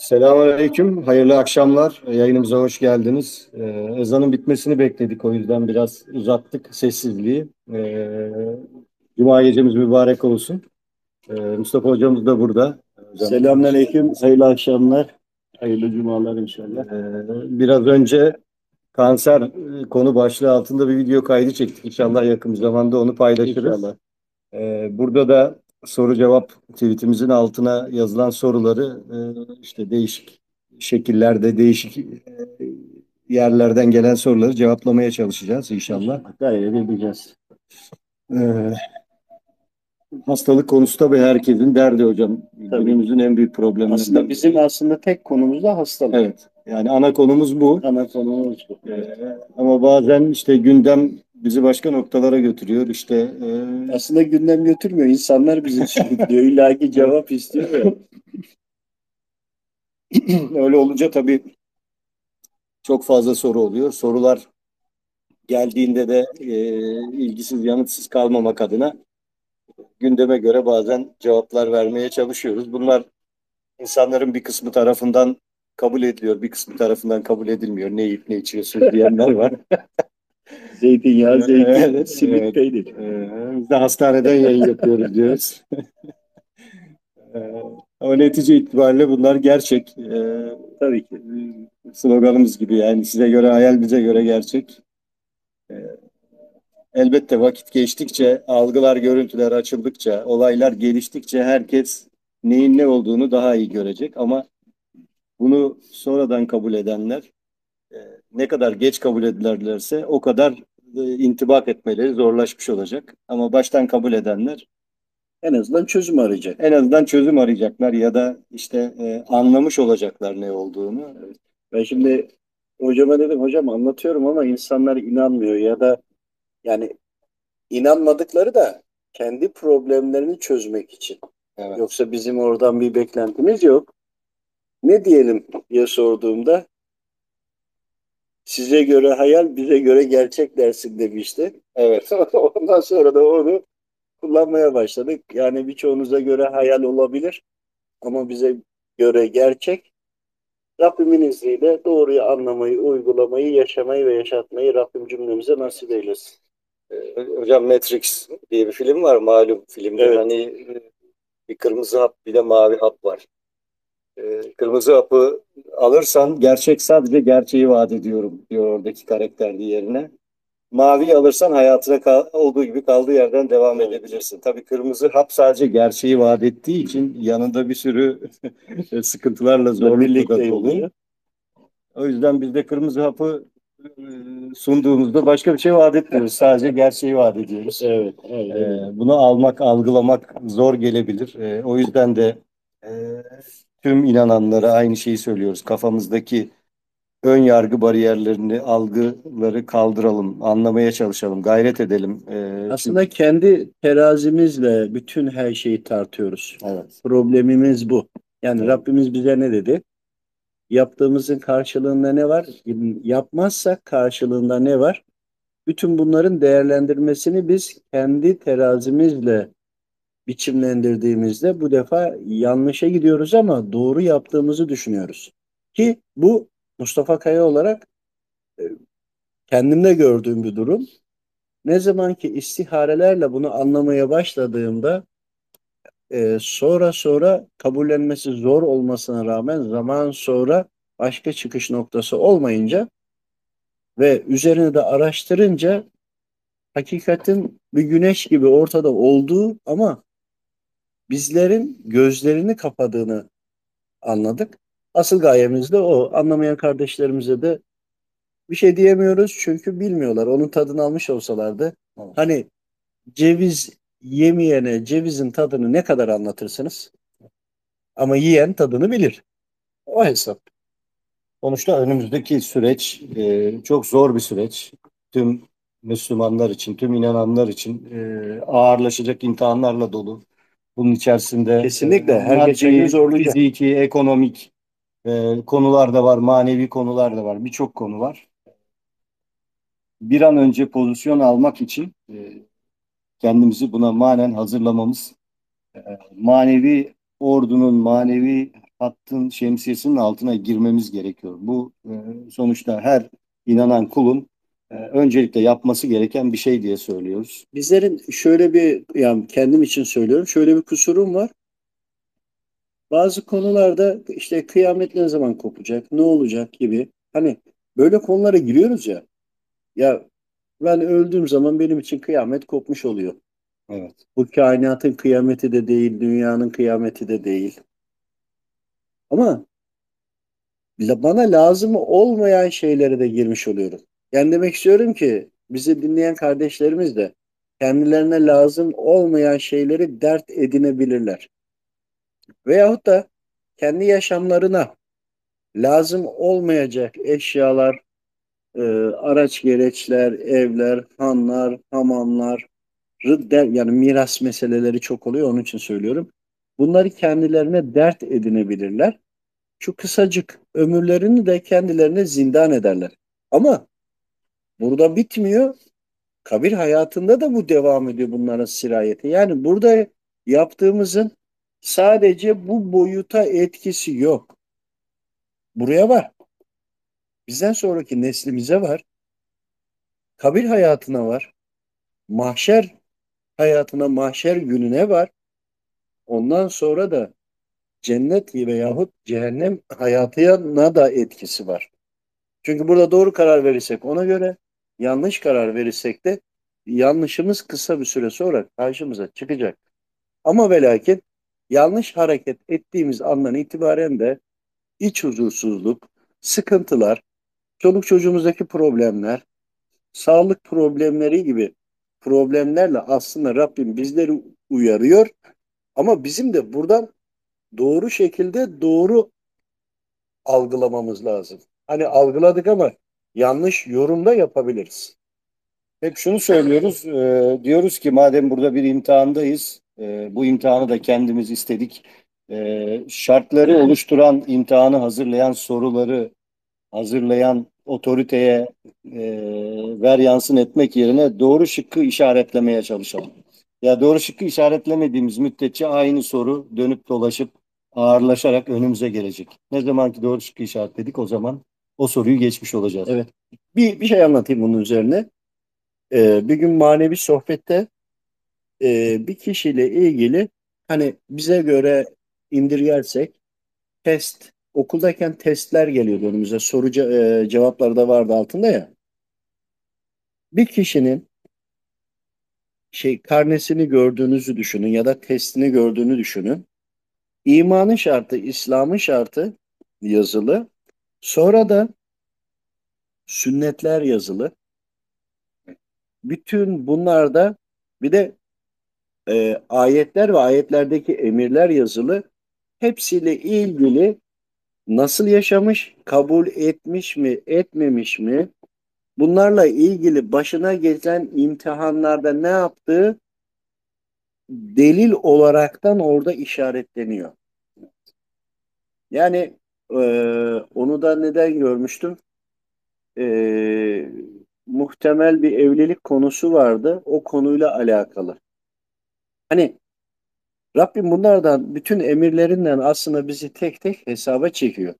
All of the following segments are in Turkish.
Selamünaleyküm, hayırlı akşamlar. Yayınımıza hoş geldiniz. Ee, ezanın bitmesini bekledik, o yüzden biraz uzattık sessizliği. Ee, Cuma gecemiz mübarek olsun. Ee, Mustafa hocamız da burada. Selamünaleyküm, hayırlı akşamlar, hayırlı cumalar inşallah. Ee, biraz önce kanser e, konu başlığı altında bir video kaydı çektik. İnşallah yakın zamanda onu paylaşırız. İnşallah. Ee, burada da soru cevap tweetimizin altına yazılan soruları e, işte değişik şekillerde, değişik e, yerlerden gelen soruları cevaplamaya çalışacağız inşallah. Gayret edeceğiz. Ee, hastalık konusu tabii herkesin derdi hocam. Tabii. Günümüzün en büyük problemlerinden. Aslında bizim aslında tek konumuz da hastalık. Evet. Yani ana konumuz bu. Ana konumuz bu. Ee, ama bazen işte gündem bizi başka noktalara götürüyor. İşte e, Aslında gündem götürmüyor, insanlar bizi sürüklüyor. İlla ki cevap istiyor ya. Öyle olunca tabii çok fazla soru oluyor. Sorular geldiğinde de e, ilgisiz, yanıtsız kalmamak adına gündeme göre bazen cevaplar vermeye çalışıyoruz. Bunlar insanların bir kısmı tarafından kabul ediliyor, bir kısmı tarafından kabul edilmiyor. Ne yiyip ne içiyorsun diyenler var. Zeytinyağı, zeytin, Evet, simit, evet. peynir. Ee, biz de hastaneden yayın yapıyoruz diyoruz. Ee, Ama netice itibariyle bunlar gerçek. Ee, Tabii ki. sloganımız gibi yani size göre hayal bize göre gerçek. Ee, elbette vakit geçtikçe, algılar, görüntüler açıldıkça, olaylar geliştikçe herkes neyin ne olduğunu daha iyi görecek. Ama bunu sonradan kabul edenler e, ne kadar geç kabul ederlerse o kadar e, intibak etmeleri zorlaşmış olacak. Ama baştan kabul edenler En azından çözüm arayacak. en azından çözüm arayacaklar ya da işte e, anlamış olacaklar ne olduğunu. Ben şimdi hocama dedim, hocam anlatıyorum ama insanlar inanmıyor ya da yani inanmadıkları da kendi problemlerini çözmek için. Evet. Yoksa bizim oradan bir beklentimiz yok. Ne diyelim diye sorduğumda size göre hayal, bize göre gerçek dersin demişti. Evet. Ondan sonra da onu kullanmaya başladık. Yani birçoğunuza göre hayal olabilir ama bize göre gerçek. Rabbimin izniyle doğruyu anlamayı, uygulamayı, yaşamayı ve yaşatmayı Rabbim cümlemize nasip eylesin. Ee, Hocam Matrix diye bir film var malum filmde. Evet. Hani e, bir kırmızı hap bir de mavi hap var. Ee, Kırmızı hapı alırsan gerçek sadece gerçeği vaat ediyorum diyor oradaki karakter diğerine. Maviyi alırsan hayatına kal- olduğu gibi kaldığı yerden devam edebilirsin. Tabii kırmızı hap sadece gerçeği vaat ettiği için yanında bir sürü sıkıntılarla zorlukla oluyor. O yüzden biz de kırmızı hapı e, sunduğumuzda başka bir şey vaat etmiyoruz. Sadece gerçeği vaat ediyoruz. Evet, evet, evet. bunu almak, algılamak zor gelebilir. Ee, o yüzden de e, tüm inananlara aynı şeyi söylüyoruz. Kafamızdaki ön yargı bariyerlerini, algıları kaldıralım, anlamaya çalışalım, gayret edelim. Ee, Aslında kendi terazimizle bütün her şeyi tartıyoruz. çünkü- evet, Problemimiz bu. Yani Evet. Rabbimiz bize ne dedi? Yaptığımızın karşılığında ne var? Yapmazsak karşılığında ne var? Bütün bunların değerlendirmesini biz kendi terazimizle biçimlendirdiğimizde bu defa yanlışa gidiyoruz ama doğru yaptığımızı düşünüyoruz. Ki bu Mustafa Kaya olarak e, kendimde gördüğüm bir durum. Ne zaman ki istiharelerle bunu anlamaya başladığımda e, sonra sonra kabullenmesi zor olmasına rağmen zaman sonra başka çıkış noktası olmayınca ve üzerine de araştırınca hakikatin bir güneş gibi ortada olduğu ama bizlerin gözlerini kapadığını anladık. Asıl gayemiz de o. Anlamayan kardeşlerimize de bir şey diyemiyoruz çünkü bilmiyorlar. Onun tadını almış olsalardı. Evet. Hani ceviz yemeyene cevizin tadını ne kadar anlatırsınız? Ama yiyen tadını bilir. O hesap. Sonuçta önümüzdeki süreç e, çok zor bir süreç. Tüm Müslümanlar için, tüm inananlar için e, ağırlaşacak imtihanlarla dolu. Bunun içerisinde Kesinlikle. Her geçen gün zorlayacak. fiziki, ekonomik e, konular da var, manevi konular da var. Birçok konu var. Bir an önce pozisyon almak için e, kendimizi buna manen hazırlamamız, e, manevi ordunun, manevi hattın şemsiyesinin altına girmemiz gerekiyor. Bu e, sonuçta her inanan kulun öncelikle yapması gereken bir şey diye söylüyoruz. Bizlerin şöyle bir yani kendim için söylüyorum şöyle bir kusurum var. Bazı konularda işte kıyamet ne zaman kopacak, ne olacak gibi hani böyle konulara giriyoruz ya. Ya ben öldüğüm zaman benim için kıyamet kopmuş oluyor. Evet. Bu kainatın kıyameti de değil, dünyanın kıyameti de değil. Ama bana lazım olmayan şeylere de girmiş oluyorum. Yani demek istiyorum ki bizi dinleyen kardeşlerimiz de kendilerine lazım olmayan şeyleri dert edinebilirler. Veyahut da kendi yaşamlarına lazım olmayacak eşyalar, e, araç gereçler, evler, hanlar, hamamlar, der, yani miras meseleleri çok oluyor onun için söylüyorum. Bunları kendilerine dert edinebilirler. Şu kısacık ömürlerini de kendilerine zindan ederler. Ama burada bitmiyor. Kabir hayatında da bu devam ediyor bunların sirayeti. Yani burada yaptığımızın sadece bu boyuta etkisi yok. Buraya var. Bizden sonraki neslimize var. Kabir hayatına var. Mahşer hayatına, mahşer gününe var. Ondan sonra da cennet veyahut cehennem hayatına da etkisi var. Çünkü burada doğru karar verirsek ona göre, yanlış karar verirsek de yanlışımız kısa bir süre sonra karşımıza çıkacak. Ama ve yanlış hareket ettiğimiz andan itibaren de iç huzursuzluk, sıkıntılar, çoluk çocuğumuzdaki problemler, sağlık problemleri gibi problemlerle aslında Rabbim bizleri uyarıyor. Ama bizim de buradan doğru şekilde doğru algılamamız lazım. Hani algıladık ama yanlış yorumda yapabiliriz. Hep şunu söylüyoruz, e, diyoruz ki madem burada bir imtihandayız, e, bu imtihanı da kendimiz istedik. E, şartları oluşturan, imtihanı hazırlayan soruları hazırlayan otoriteye e, ver yansın etmek yerine doğru şıkkı işaretlemeye çalışalım. Ya doğru şıkkı işaretlemediğimiz müddetçe aynı soru dönüp dolaşıp ağırlaşarak önümüze gelecek. Ne zaman ki doğru şıkkı işaretledik o zaman o soruyu geçmiş olacağız. Evet. Bir, bir şey anlatayım bunun üzerine. Ee, bir gün manevi sohbette e, bir kişiyle ilgili hani bize göre indirgersek test okuldayken testler geliyordu önümüze. Soru e, cevapları da vardı altında ya. Bir kişinin şey karnesini gördüğünüzü düşünün ya da testini gördüğünü düşünün. İmanın şartı, İslam'ın şartı yazılı. Sonra da sünnetler yazılı. Bütün bunlarda bir de e, ayetler ve ayetlerdeki emirler yazılı. Hepsiyle ilgili nasıl yaşamış, kabul etmiş mi, etmemiş mi? Bunlarla ilgili başına gelen imtihanlarda ne yaptığı delil olaraktan orada işaretleniyor. Yani e, onu da neden görmüştüm? E, muhtemel bir evlilik konusu vardı. O konuyla alakalı. Hani Rabbim bunlardan bütün emirlerinden aslında bizi tek tek hesaba çekiyor.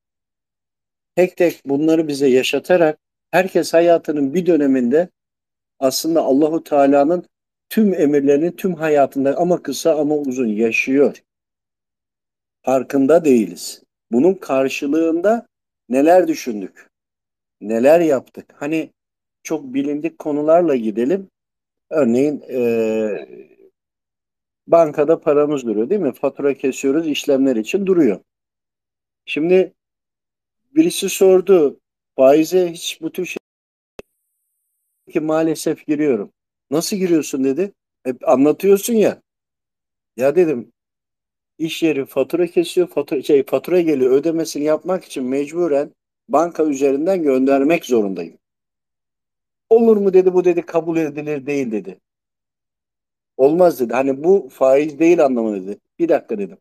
Tek tek bunları bize yaşatarak herkes hayatının bir döneminde aslında Allahu Teala'nın tüm emirlerini tüm hayatında ama kısa ama uzun yaşıyor. Farkında değiliz. Bunun karşılığında neler düşündük? Neler yaptık? Hani çok bilindik konularla gidelim. Örneğin e, Bankada paramız duruyor değil mi? Fatura kesiyoruz işlemler için duruyor. Şimdi birisi sordu faize hiç bu tür şey ki maalesef giriyorum. Nasıl giriyorsun dedi. Hep anlatıyorsun ya. Ya dedim iş yeri fatura kesiyor, fatura, şey, fatura geliyor ödemesini yapmak için mecburen banka üzerinden göndermek zorundayım. Olur mu dedi bu dedi kabul edilir değil dedi. Olmaz dedi. Hani bu faiz değil anlamı dedi. Bir dakika dedim.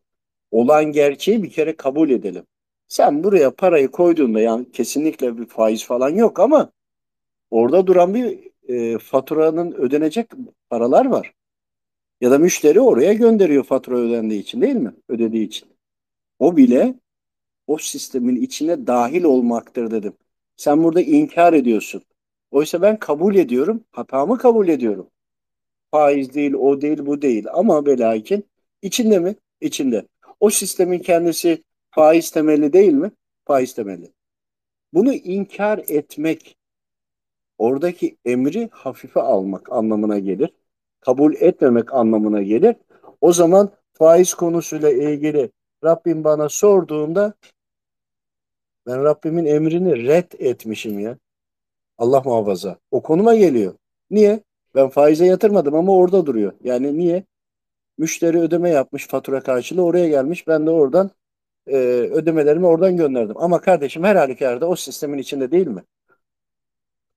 Olan gerçeği bir kere kabul edelim. Sen buraya parayı koyduğunda yani kesinlikle bir faiz falan yok ama orada duran bir e, faturanın ödenecek paralar var. Ya da müşteri oraya gönderiyor fatura ödendiği için değil mi? Ödediği için. O bile o sistemin içine dahil olmaktır dedim. Sen burada inkar ediyorsun. Oysa ben kabul ediyorum. Hatamı kabul ediyorum. Faiz değil, o değil, bu değil. Ama ve lakin içinde mi? İçinde. O sistemin kendisi faiz temelli değil mi? Faiz temelli. Bunu inkar etmek, oradaki emri hafife almak anlamına gelir. Kabul etmemek anlamına gelir. O zaman faiz konusuyla ilgili Rabbim bana sorduğunda ben Rabbimin emrini red etmişim ya. Allah muhafaza. O konuma geliyor. Niye? Ben faize yatırmadım ama orada duruyor. Yani niye? Müşteri ödeme yapmış fatura karşılığı oraya gelmiş. Ben de oradan e, ödemelerimi oradan gönderdim. Ama kardeşim her halükarda o sistemin içinde değil mi?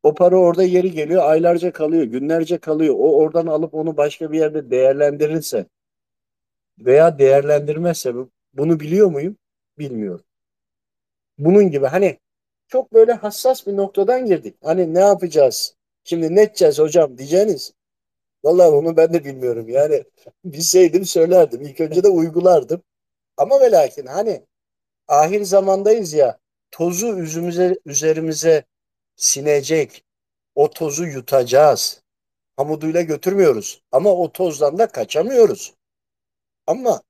O para orada yeri geliyor, aylarca kalıyor, günlerce kalıyor. O oradan alıp onu başka bir yerde değerlendirirse veya değerlendirmezse bunu biliyor muyum? Bilmiyorum. Bunun gibi hani çok böyle hassas bir noktadan girdik. Hani ne yapacağız? Şimdi ne edeceğiz hocam diyeceğiniz. Vallahi onu ben de bilmiyorum. Yani bilseydim söylerdim. İlk önce de uygulardım. Ama ve lakin hani ahir zamandayız ya tozu üzümüze, üzerimize sinecek. O tozu yutacağız. Hamuduyla götürmüyoruz. Ama o tozdan da kaçamıyoruz. Ama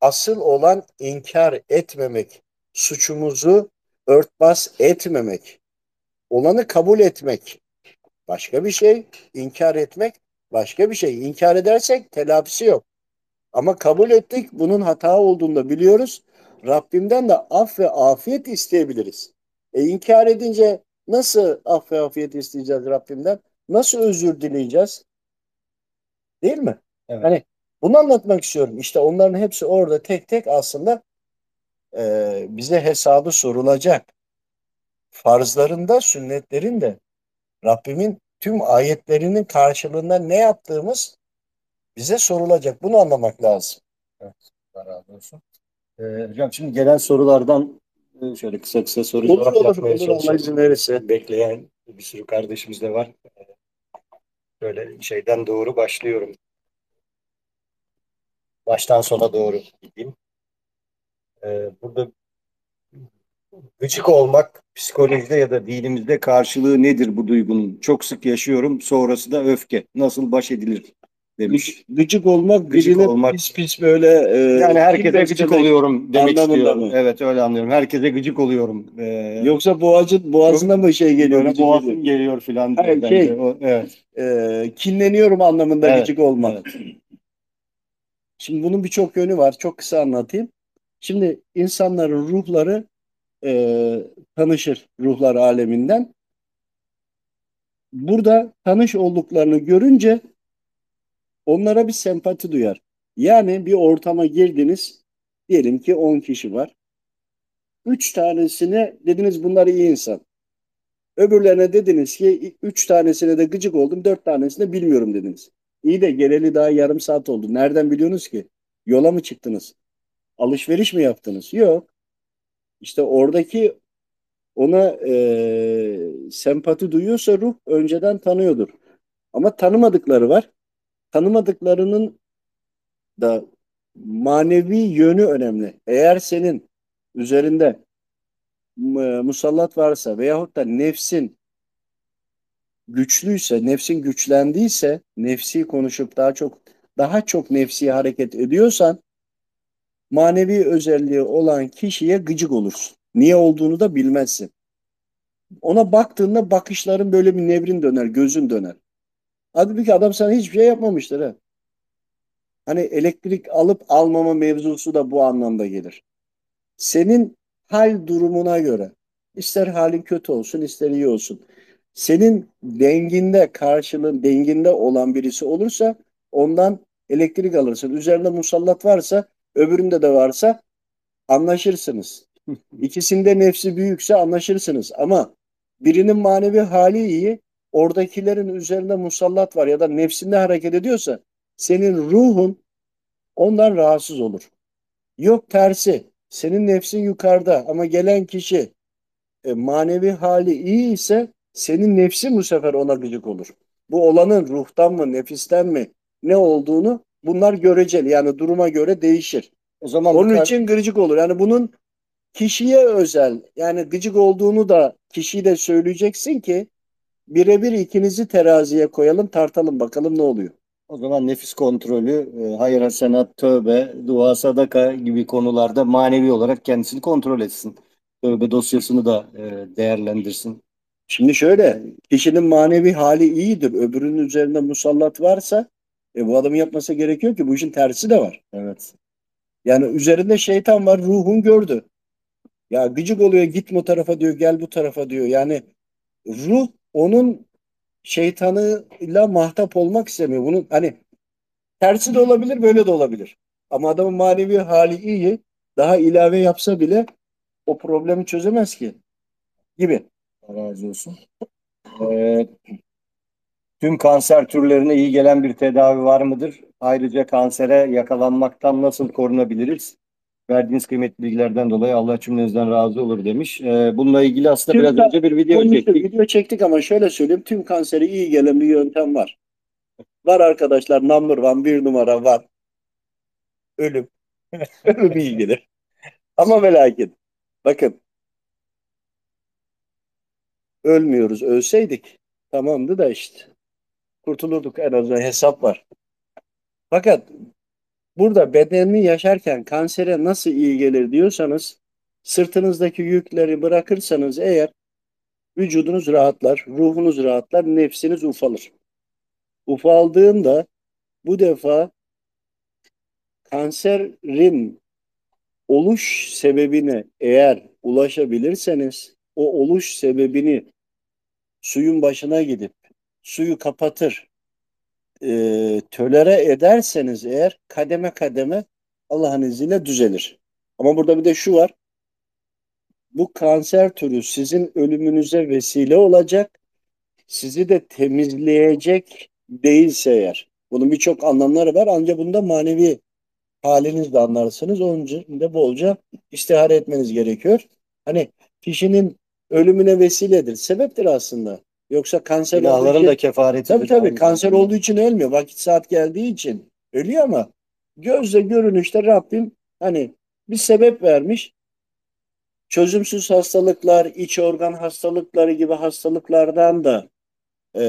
asıl olan inkar etmemek, suçumuzu örtbas etmemek, olanı kabul etmek başka bir şey, inkar etmek başka bir şey. İnkar edersek telafisi yok. Ama kabul ettik, bunun hata olduğunu da biliyoruz. Rabbimden de af ve afiyet isteyebiliriz. E inkar edince nasıl af ve afiyet isteyeceğiz Rabbimden? Nasıl özür dileyeceğiz? Değil mi? Evet. Hani bunu anlatmak istiyorum. İşte onların hepsi orada tek tek aslında e, bize hesabı sorulacak. Farzlarında, sünnetlerin de Rabbimin tüm ayetlerinin karşılığında ne yaptığımız bize sorulacak. Bunu anlamak lazım. Evet, razı olsun. Ee, hocam şimdi gelen sorulardan şöyle kısa kısa soru olur, cevap olur, yapmaya olur, Allah izin verirse. Bekleyen bir sürü kardeşimiz de var. Böyle şeyden doğru başlıyorum. Baştan sona doğru gideyim. Ee, burada gıcık olmak psikolojide ya da dinimizde karşılığı nedir bu duygunun? Çok sık yaşıyorum. Sonrası da öfke. Nasıl baş edilir demiş. Gıcık olmak, gıcık birine olmak. pis pis böyle e, yani herkese gıcık oluyorum demek istiyorum. Mı? Evet öyle anlıyorum. Herkese gıcık oluyorum. Ee, Yoksa boğazın boğazına mı şey geliyor? Böyle boğazın geliyor, geliyor filan. Hayır, şey, o, evet. E, kinleniyorum anlamında evet, gıcık olmak. Evet. Şimdi bunun birçok yönü var. Çok kısa anlatayım. Şimdi insanların ruhları e, tanışır ruhlar aleminden. Burada tanış olduklarını görünce onlara bir sempati duyar. Yani bir ortama girdiniz, diyelim ki 10 kişi var. 3 tanesine dediniz bunlar iyi insan. Öbürlerine dediniz ki 3 tanesine de gıcık oldum, 4 tanesine bilmiyorum dediniz. İyi de geleli daha yarım saat oldu. Nereden biliyorsunuz ki? Yola mı çıktınız? Alışveriş mi yaptınız? Yok. İşte oradaki ona e, sempati duyuyorsa ruh önceden tanıyordur. Ama tanımadıkları var. Tanımadıklarının da manevi yönü önemli. Eğer senin üzerinde musallat varsa veyahut da nefsin güçlüyse, nefsin güçlendiyse, nefsi konuşup daha çok daha çok nefsi hareket ediyorsan manevi özelliği olan kişiye gıcık olursun. Niye olduğunu da bilmezsin. Ona baktığında bakışların böyle bir nevrin döner, gözün döner. Halbuki adam sana hiçbir şey yapmamıştır. He. Hani elektrik alıp almama mevzusu da bu anlamda gelir. Senin hal durumuna göre ister halin kötü olsun ister iyi olsun. Senin denginde karşılığın denginde olan birisi olursa ondan elektrik alırsın. Üzerinde musallat varsa öbüründe de varsa anlaşırsınız. İkisinde nefsi büyükse anlaşırsınız ama birinin manevi hali iyi, oradakilerin üzerinde musallat var ya da nefsinde hareket ediyorsa senin ruhun ondan rahatsız olur. Yok tersi, senin nefsin yukarıda ama gelen kişi e, manevi hali iyi ise senin nefsin bu sefer ona gıcık olur. Bu olanın ruhtan mı, nefisten mi ne olduğunu bunlar göreceli. Yani duruma göre değişir. O zaman Onun için gıcık olur. Yani bunun kişiye özel yani gıcık olduğunu da kişiyi de söyleyeceksin ki birebir ikinizi teraziye koyalım tartalım bakalım ne oluyor. O zaman nefis kontrolü, e, hayır hasenat, tövbe, dua, sadaka gibi konularda manevi olarak kendisini kontrol etsin. Tövbe dosyasını da e, değerlendirsin. Şimdi şöyle kişinin manevi hali iyidir öbürünün üzerinde musallat varsa e, bu adamın yapması gerekiyor ki bu işin tersi de var. Evet. Yani üzerinde şeytan var ruhun gördü. Ya gıcık oluyor git bu tarafa diyor gel bu tarafa diyor. Yani ruh onun şeytanıyla mahtap olmak istemiyor. Bunun hani tersi de olabilir böyle de olabilir. Ama adamın manevi hali iyi. Daha ilave yapsa bile o problemi çözemez ki. Gibi. Allah razı olsun. Ee, tüm kanser türlerine iyi gelen bir tedavi var mıdır? Ayrıca kansere yakalanmaktan nasıl korunabiliriz? Verdiğiniz kıymetli bilgilerden dolayı Allah cümlenizden razı olur demiş. Ee, bununla ilgili aslında Tüm biraz önce bir video çektik. video çektik ama şöyle söyleyeyim. Tüm kansere iyi gelen bir yöntem var. Var arkadaşlar number one bir numara var. Ölüm. Ölüm iyi gelir. Ama ve lakin bakın ölmüyoruz. Ölseydik tamamdı da işte. Kurtulurduk en azından hesap var. Fakat burada bedenini yaşarken kansere nasıl iyi gelir diyorsanız sırtınızdaki yükleri bırakırsanız eğer vücudunuz rahatlar, ruhunuz rahatlar, nefsiniz ufalır. Ufaldığında bu defa kanserin oluş sebebine eğer ulaşabilirseniz o oluş sebebini suyun başına gidip suyu kapatır e, tölere ederseniz eğer kademe kademe Allah'ın izniyle düzelir. Ama burada bir de şu var. Bu kanser türü sizin ölümünüze vesile olacak, sizi de temizleyecek değilse eğer. Bunun birçok anlamları var ancak bunda manevi halinizle anlarsınız. Onun için de bolca istihare etmeniz gerekiyor. Hani kişinin ölümüne vesiledir. Sebeptir aslında. Yoksa kanser Günahların için, da kefareti. tabii tabii kanser olduğu için ölmüyor. Vakit saat geldiği için ölüyor ama gözle görünüşte Rabbim hani bir sebep vermiş. Çözümsüz hastalıklar, iç organ hastalıkları gibi hastalıklardan da e,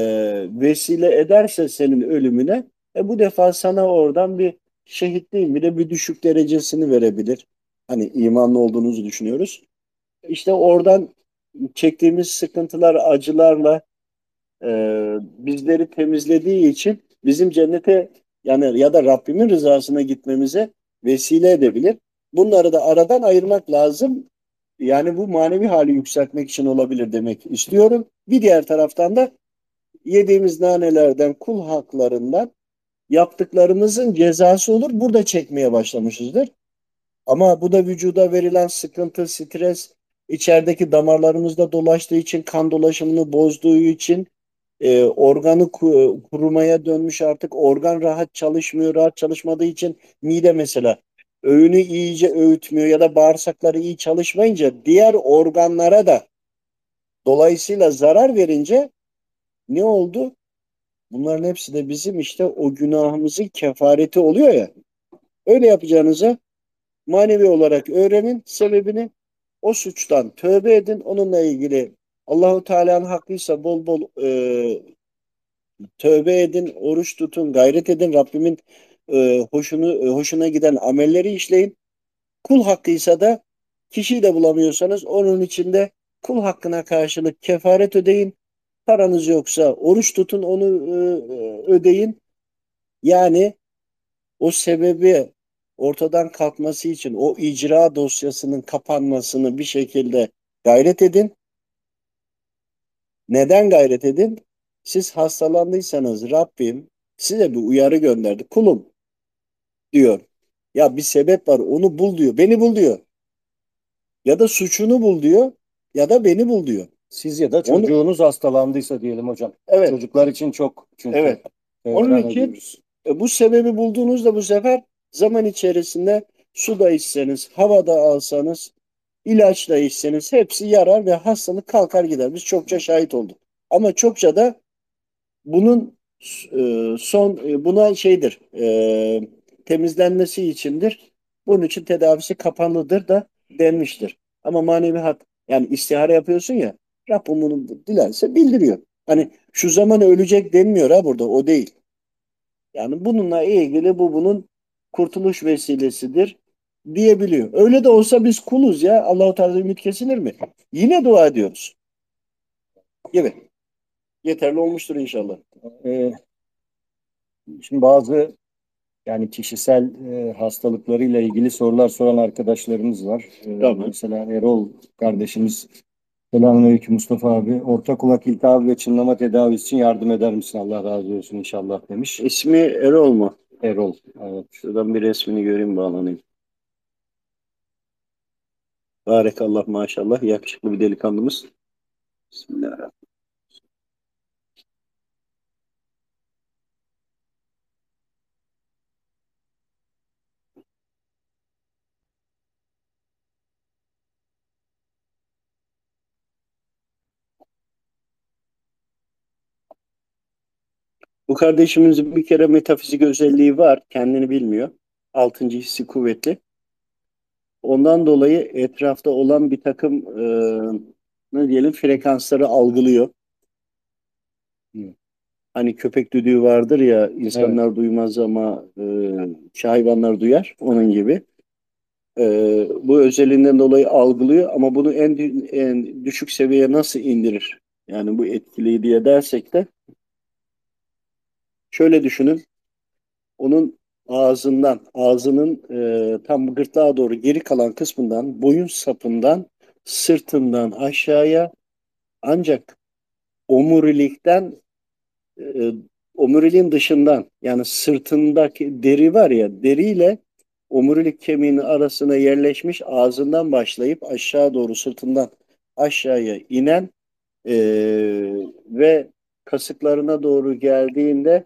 vesile ederse senin ölümüne e, bu defa sana oradan bir şehitliğin bir de bir düşük derecesini verebilir. Hani imanlı olduğunuzu düşünüyoruz. İşte oradan çektiğimiz sıkıntılar, acılarla e, bizleri temizlediği için bizim cennete yani ya da Rabbimin rızasına gitmemize vesile edebilir. Bunları da aradan ayırmak lazım. Yani bu manevi hali yükseltmek için olabilir demek istiyorum. Bir diğer taraftan da yediğimiz nanelerden, kul haklarından yaptıklarımızın cezası olur. Burada çekmeye başlamışızdır. Ama bu da vücuda verilen sıkıntı, stres, içerideki damarlarımızda dolaştığı için, kan dolaşımını bozduğu için, e, organı ku- kurumaya dönmüş artık organ rahat çalışmıyor. Rahat çalışmadığı için mide mesela öğünü iyice öğütmüyor ya da bağırsakları iyi çalışmayınca diğer organlara da dolayısıyla zarar verince ne oldu? Bunların hepsi de bizim işte o günahımızın kefareti oluyor ya. Öyle yapacağınıza manevi olarak öğrenin sebebini. O suçtan tövbe edin. Onunla ilgili Allahu Teala'nın hakkıysa bol bol e, tövbe edin, oruç tutun, gayret edin. Rabbimin e, hoşunu e, hoşuna giden amelleri işleyin. Kul hakkıysa da kişiyi de bulamıyorsanız onun içinde kul hakkına karşılık kefaret ödeyin. Paranız yoksa oruç tutun onu e, ödeyin. Yani o sebebi ortadan kalkması için o icra dosyasının kapanmasını bir şekilde gayret edin. Neden gayret edin? Siz hastalandıysanız Rabbim size bir uyarı gönderdi. Kulum diyor. Ya bir sebep var onu bul diyor. Beni bul diyor. Ya da suçunu bul diyor. Ya da beni bul diyor. Siz ya da Onu- çocuğunuz hastalandıysa diyelim hocam. Evet. Çocuklar için çok çünkü. Evet. Onun için- ediyoruz. E, bu sebebi bulduğunuzda bu sefer zaman içerisinde su da içseniz, hava da alsanız, ilaç da içseniz hepsi yarar ve hastalık kalkar gider. Biz çokça şahit olduk. Ama çokça da bunun e, son e, buna şeydir e, temizlenmesi içindir. Bunun için tedavisi kapanlıdır da denmiştir. Ama manevi hat yani istihare yapıyorsun ya Rabbim bunu dilerse bildiriyor. Hani şu zaman ölecek denmiyor ha burada o değil. Yani bununla ilgili bu bunun kurtuluş vesilesidir diyebiliyor. Öyle de olsa biz kuluz ya. Allahu Teala ümit kesilir mi? Yine dua ediyoruz. Gibi. Yeterli olmuştur inşallah. Ee, şimdi bazı yani kişisel e, hastalıklarıyla ilgili sorular soran arkadaşlarımız var. Ee, Tamam. Mesela Erol kardeşimiz Selamünaleyküm Mustafa abi. Orta kulak iltihabı ve çınlama tedavisi için yardım eder misin? Allah razı olsun inşallah demiş. İsmi Erol mu? Erol. Evet. Şuradan bir resmini göreyim bağlanayım. Barekallah maşallah. Yakışıklı bir delikanlımız. Bismillahirrahmanirrahim. Bu kardeşimizin bir kere metafizik özelliği var. Kendini bilmiyor. Altıncı hissi kuvvetli. Ondan dolayı etrafta olan bir takım e, ne diyelim frekansları algılıyor. Hani köpek düdüğü vardır ya insanlar duymaz ama e, hayvanlar duyar. Onun gibi. E, bu özelliğinden dolayı algılıyor ama bunu en, en düşük seviyeye nasıl indirir? Yani bu etkili diye dersek de şöyle düşünün. Onun ağzından, ağzının e, tam gırtlağa doğru geri kalan kısmından, boyun sapından, sırtından aşağıya ancak omurilikten, e, omuriliğin dışından yani sırtındaki deri var ya, deriyle omurilik kemiğinin arasına yerleşmiş ağzından başlayıp aşağı doğru sırtından aşağıya inen e, ve kasıklarına doğru geldiğinde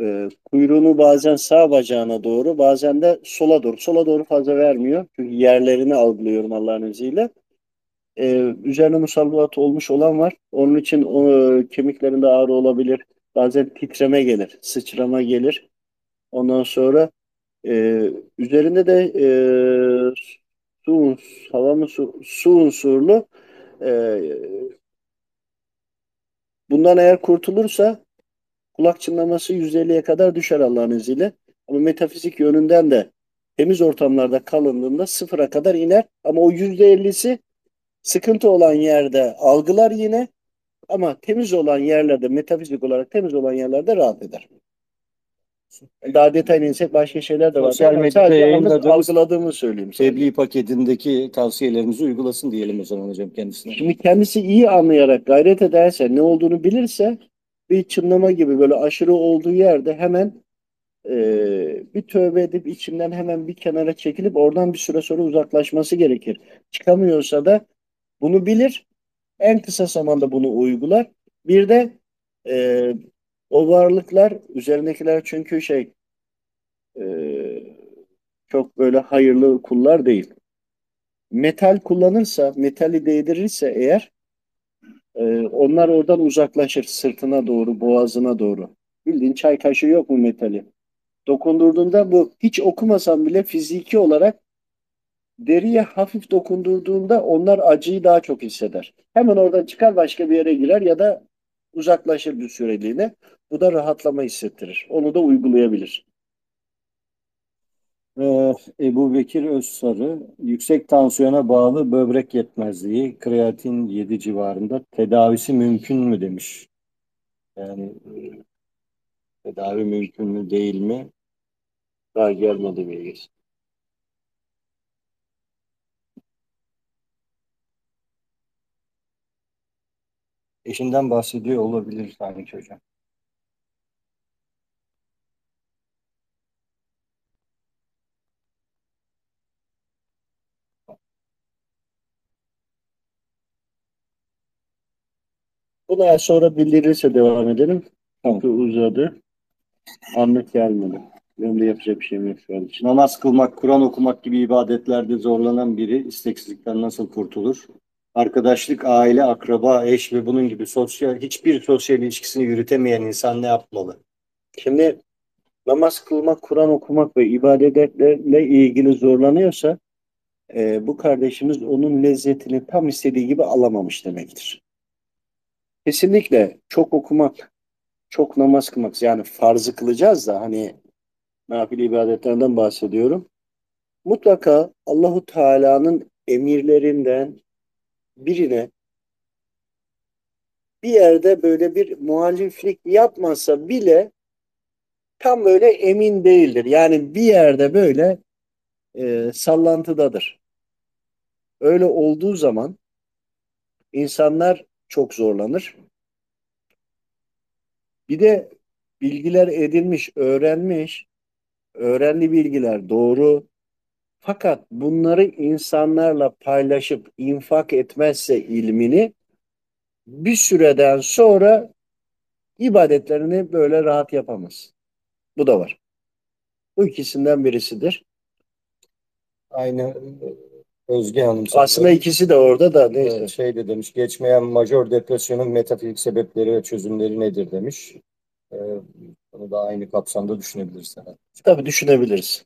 e, kuyruğunu bazen sağ bacağına doğru bazen de sola doğru. Sola doğru fazla vermiyor. Çünkü yerlerini algılıyorum Allah'ın izniyle. E, üzerine musallat olmuş olan var. Onun için o, e, kemiklerinde ağrı olabilir. Bazen titreme gelir, sıçrama gelir. Ondan sonra e, üzerinde de e, su, hava su, su unsurlu e, bundan eğer kurtulursa kulak çınlaması 150'ye kadar düşer Allah'ın izniyle. Ama metafizik yönünden de temiz ortamlarda kalındığında sıfıra kadar iner. Ama o %50'si sıkıntı olan yerde algılar yine ama temiz olan yerlerde metafizik olarak temiz olan yerlerde rahat eder. Daha detaylı insek başka şeyler de var. Sosyal medyada yayınladığımız- algıladığımı söyleyeyim. Tebliğ paketindeki tavsiyelerimizi uygulasın diyelim o zaman hocam kendisine. Şimdi kendisi iyi anlayarak gayret ederse, ne olduğunu bilirse bir çınlama gibi böyle aşırı olduğu yerde hemen e, bir tövbe edip içinden hemen bir kenara çekilip oradan bir süre sonra uzaklaşması gerekir. Çıkamıyorsa da bunu bilir, en kısa zamanda bunu uygular. Bir de e, o varlıklar, üzerindekiler çünkü şey e, çok böyle hayırlı kullar değil. Metal kullanırsa, metali değdirirse eğer ee, onlar oradan uzaklaşır sırtına doğru, boğazına doğru. Bildiğin çay kaşığı yok mu metali? Dokundurduğunda bu hiç okumasan bile fiziki olarak deriye hafif dokundurduğunda onlar acıyı daha çok hisseder. Hemen oradan çıkar başka bir yere girer ya da uzaklaşır bir süreliğine. Bu da rahatlama hissettirir. Onu da uygulayabilir. Ee, Ebu Bekir Özsarı yüksek tansiyona bağlı böbrek yetmezliği kreatin 7 civarında tedavisi mümkün mü demiş. Yani e, tedavi mümkün mü değil mi? Daha gelmedi bilgisi. Eşinden bahsediyor olabilir sanki hocam. Eğer sonra bildirirse devam edelim. Tamam. Çünkü uzadı. Anlık gelmedi. Benim de yapacak bir şeyim yok şu an için. Namaz kılmak, Kur'an okumak gibi ibadetlerde zorlanan biri isteksizlikten nasıl kurtulur? Arkadaşlık, aile, akraba, eş ve bunun gibi sosyal hiçbir sosyal ilişkisini yürütemeyen insan ne yapmalı? Şimdi namaz kılmak, Kur'an okumak ve ibadetlerle ilgili zorlanıyorsa e, bu kardeşimiz onun lezzetini tam istediği gibi alamamış demektir. Kesinlikle çok okumak, çok namaz kılmak yani farzı kılacağız da hani nafile ibadetlerden bahsediyorum. Mutlaka Allahu Teala'nın emirlerinden birine bir yerde böyle bir muhaliflik yapmasa bile tam böyle emin değildir. Yani bir yerde böyle e, sallantıdadır. Öyle olduğu zaman insanlar çok zorlanır. Bir de bilgiler edilmiş, öğrenmiş, öğrendiği bilgiler doğru. Fakat bunları insanlarla paylaşıp infak etmezse ilmini bir süreden sonra ibadetlerini böyle rahat yapamaz. Bu da var. Bu ikisinden birisidir. Aynı Özge Hanım Aslında ikisi de orada da neyse. şey de demiş geçmeyen majör depresyonun metafizik sebepleri ve çözümleri nedir demiş. E, Bunu da aynı kapsamda düşünebiliriz herhalde. Tabii düşünebiliriz.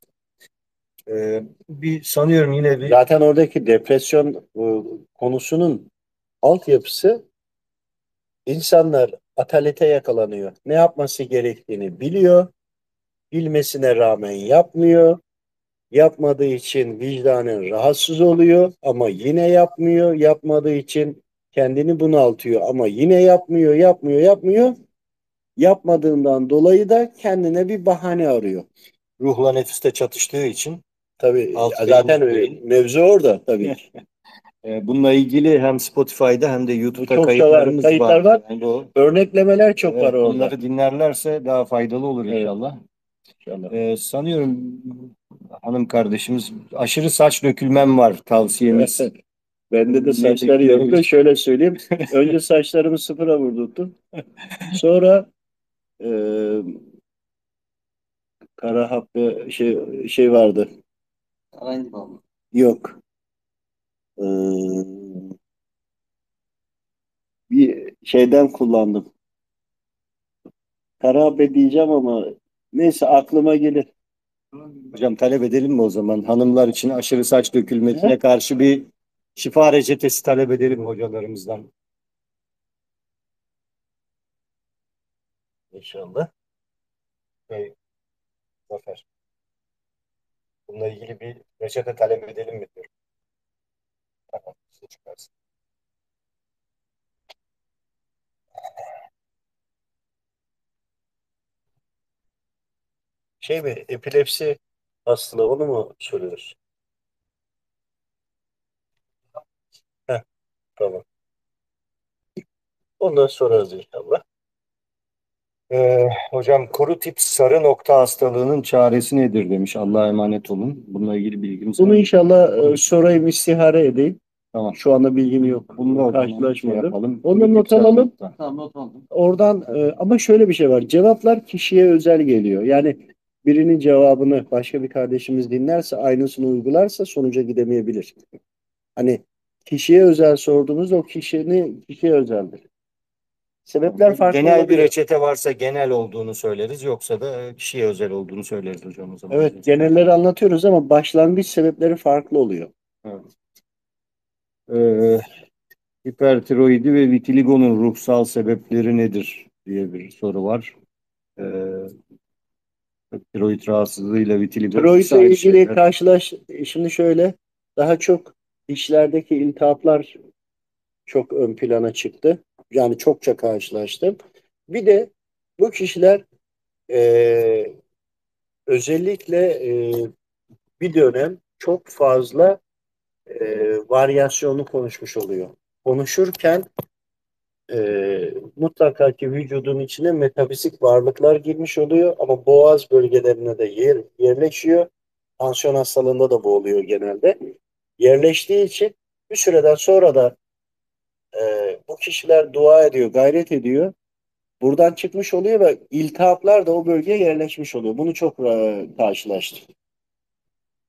E, Bir sanıyorum yine bir Zaten oradaki depresyon e, konusunun altyapısı insanlar atalete yakalanıyor. Ne yapması gerektiğini biliyor. Bilmesine rağmen yapmıyor. Yapmadığı için vicdanen rahatsız oluyor ama yine yapmıyor. Yapmadığı için kendini bunaltıyor ama yine yapmıyor, yapmıyor, yapmıyor. Yapmadığından dolayı da kendine bir bahane arıyor. ruhla nefiste çatıştığı için Tabii Alt ya zaten öyle. Mevzu orada tabii. e, bununla ilgili hem Spotify'da hem de YouTube'da Çok da var, kayıtlarımız kayıtlar var. Yani o, Örneklemeler çok evet, var orada. bunları dinlerlerse daha faydalı olur Evet. inşallah. İnşallah. E, sanıyorum hanım kardeşimiz aşırı saç dökülmem var tavsiyemiz. Bende de saçları Dinlediklerimiz- yoktu. Şöyle söyleyeyim. Önce saçlarımı sıfıra vurdurttum. Sonra e, kara haplı şey, şey vardı. Aynı mı? Yok. E, bir şeyden kullandım. Kara hapı diyeceğim ama neyse aklıma gelir. Hocam talep edelim mi o zaman? Hanımlar için aşırı saç dökülmesine karşı bir şifa reçetesi talep edelim hocalarımızdan. İnşallah. Bey, Zafer. Bununla ilgili bir reçete talep edelim mi diyorum. Tamam, çıkarsın. Şey mi? Epilepsi hastalığı onu mu soruyoruz? Heh, tamam. Ondan sorarız inşallah. Ee, hocam kuru tip sarı nokta hastalığının çaresi nedir demiş. Allah'a emanet olun. Bununla ilgili bilgimiz Bunu var. inşallah e, sorayım, istihare edeyim. Tamam. Şu anda bilgim yok. Bununla o zaman şey Karşılaşmadım. yapalım. Onu tip not sarı alalım. nokta. Tamam not aldım. Oradan e, ama şöyle bir şey var. Cevaplar kişiye özel geliyor. Yani birinin cevabını başka bir kardeşimiz dinlerse aynısını uygularsa sonuca gidemeyebilir. Hani kişiye özel sorduğunuzda o kişinin kişiye özeldir. Sebepler farklı Genel bir olabilir. reçete varsa genel olduğunu söyleriz. Yoksa da kişiye özel olduğunu söyleriz hocam o zaman. Evet, genelleri anlatıyoruz ama başlangıç sebepleri farklı oluyor. Ee, hipertiroidi ve vitiligonun ruhsal sebepleri nedir diye bir soru var. Ee, tiroid rahatsızlığıyla vitiligon ikisi Tiroidle ilgili şeyler. karşılaş şimdi şöyle daha çok dişlerdeki iltihaplar çok ön plana çıktı. Yani çokça karşılaştım. Bir de bu kişiler eee, özellikle eee, bir dönem çok fazla eee varyasyonlu konuşmuş oluyor. Konuşurken eee, mutlaka ki vücudun içine metafizik varlıklar girmiş oluyor ama boğaz bölgelerine de yer, yerleşiyor. Tansiyon hastalığında da bu oluyor genelde. Yerleştiği için bir süreden sonra da eee, bu kişiler dua ediyor, gayret ediyor. Buradan çıkmış oluyor ve iltihaplar da o bölgeye yerleşmiş oluyor. Bunu çok eee, karşılaştım.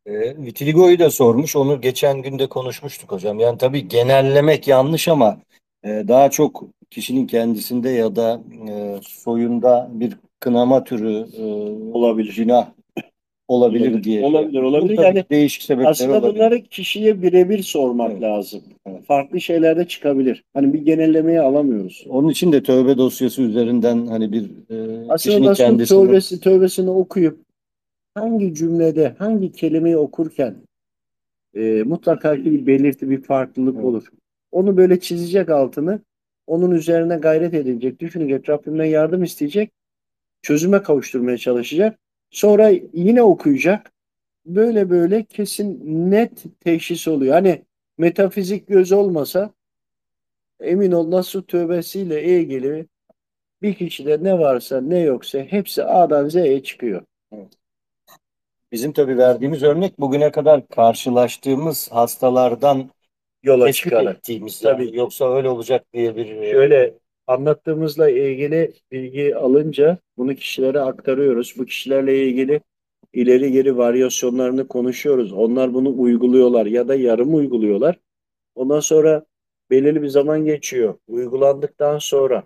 Ee, vitiligoyu da sormuş. Onu geçen günde konuşmuştuk hocam. Yani tabii genellemek yanlış ama e, daha çok kişinin kendisinde ya da e, soyunda bir kınama türü e, Olabilir. günah olabilir Olabilir, diye. olabilir, olabilir. Tabii Yani değişik sebepleri Aslında olabilir. bunları kişiye birebir sormak Evet. lazım. Evet. Farklı şeyler de çıkabilir. Hani bir genellemeyi alamıyoruz. Onun için de tövbe dosyası üzerinden hani bir e, Aslında kendisini tövbesi, tövbesini okuyup hangi cümlede, hangi kelimeyi okurken e, mutlaka bir belirti, bir farklılık Evet. olur. Onu böyle çizecek altını, onun üzerine gayret edecek, düşünecek, Rabbimden yardım isteyecek, çözüme kavuşturmaya çalışacak. Sonra yine okuyacak. Böyle böyle kesin net teşhis oluyor. Hani metafizik göz olmasa emin ol nasıl tövbesiyle ilgili bir kişide ne varsa ne yoksa hepsi A'dan Z'ye çıkıyor. bizim tabii verdiğimiz örnek bugüne kadar karşılaştığımız hastalardan Yola tespit çıkarak. ettiğimiz Tabii. yani yoksa öyle olacak diye bir e, Şöyle anlattığımızla ilgili bilgi alınca bunu kişilere aktarıyoruz. Bu kişilerle ilgili ileri geri varyasyonlarını konuşuyoruz. Onlar bunu uyguluyorlar ya da yarım uyguluyorlar. Ondan sonra belirli bir zaman geçiyor. Uygulandıktan sonra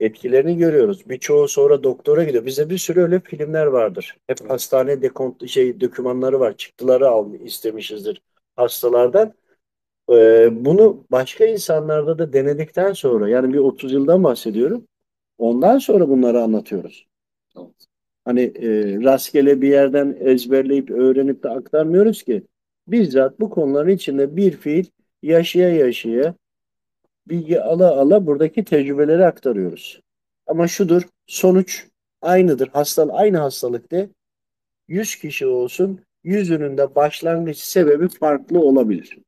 etkilerini görüyoruz. Birçoğu sonra doktora gidiyor. Bize bir sürü öyle filmler vardır. Hep hastane dekont şey dokümanları var. Çıktıları al istemişizdir hastalardan. Ee, bunu başka insanlarda da denedikten sonra yani bir 30 yıldan bahsediyorum. Ondan sonra bunları anlatıyoruz. Evet. Hani e, rastgele bir yerden ezberleyip öğrenip de aktarmıyoruz ki. Bizzat bu konuların içinde bir fiil yaşaya yaşaya bilgi ala ala buradaki tecrübeleri aktarıyoruz. Ama şudur, sonuç aynıdır. Hastalık aynı hastalıkta 100 kişi olsun, yüzünün de başlangıç sebebi farklı olabilir.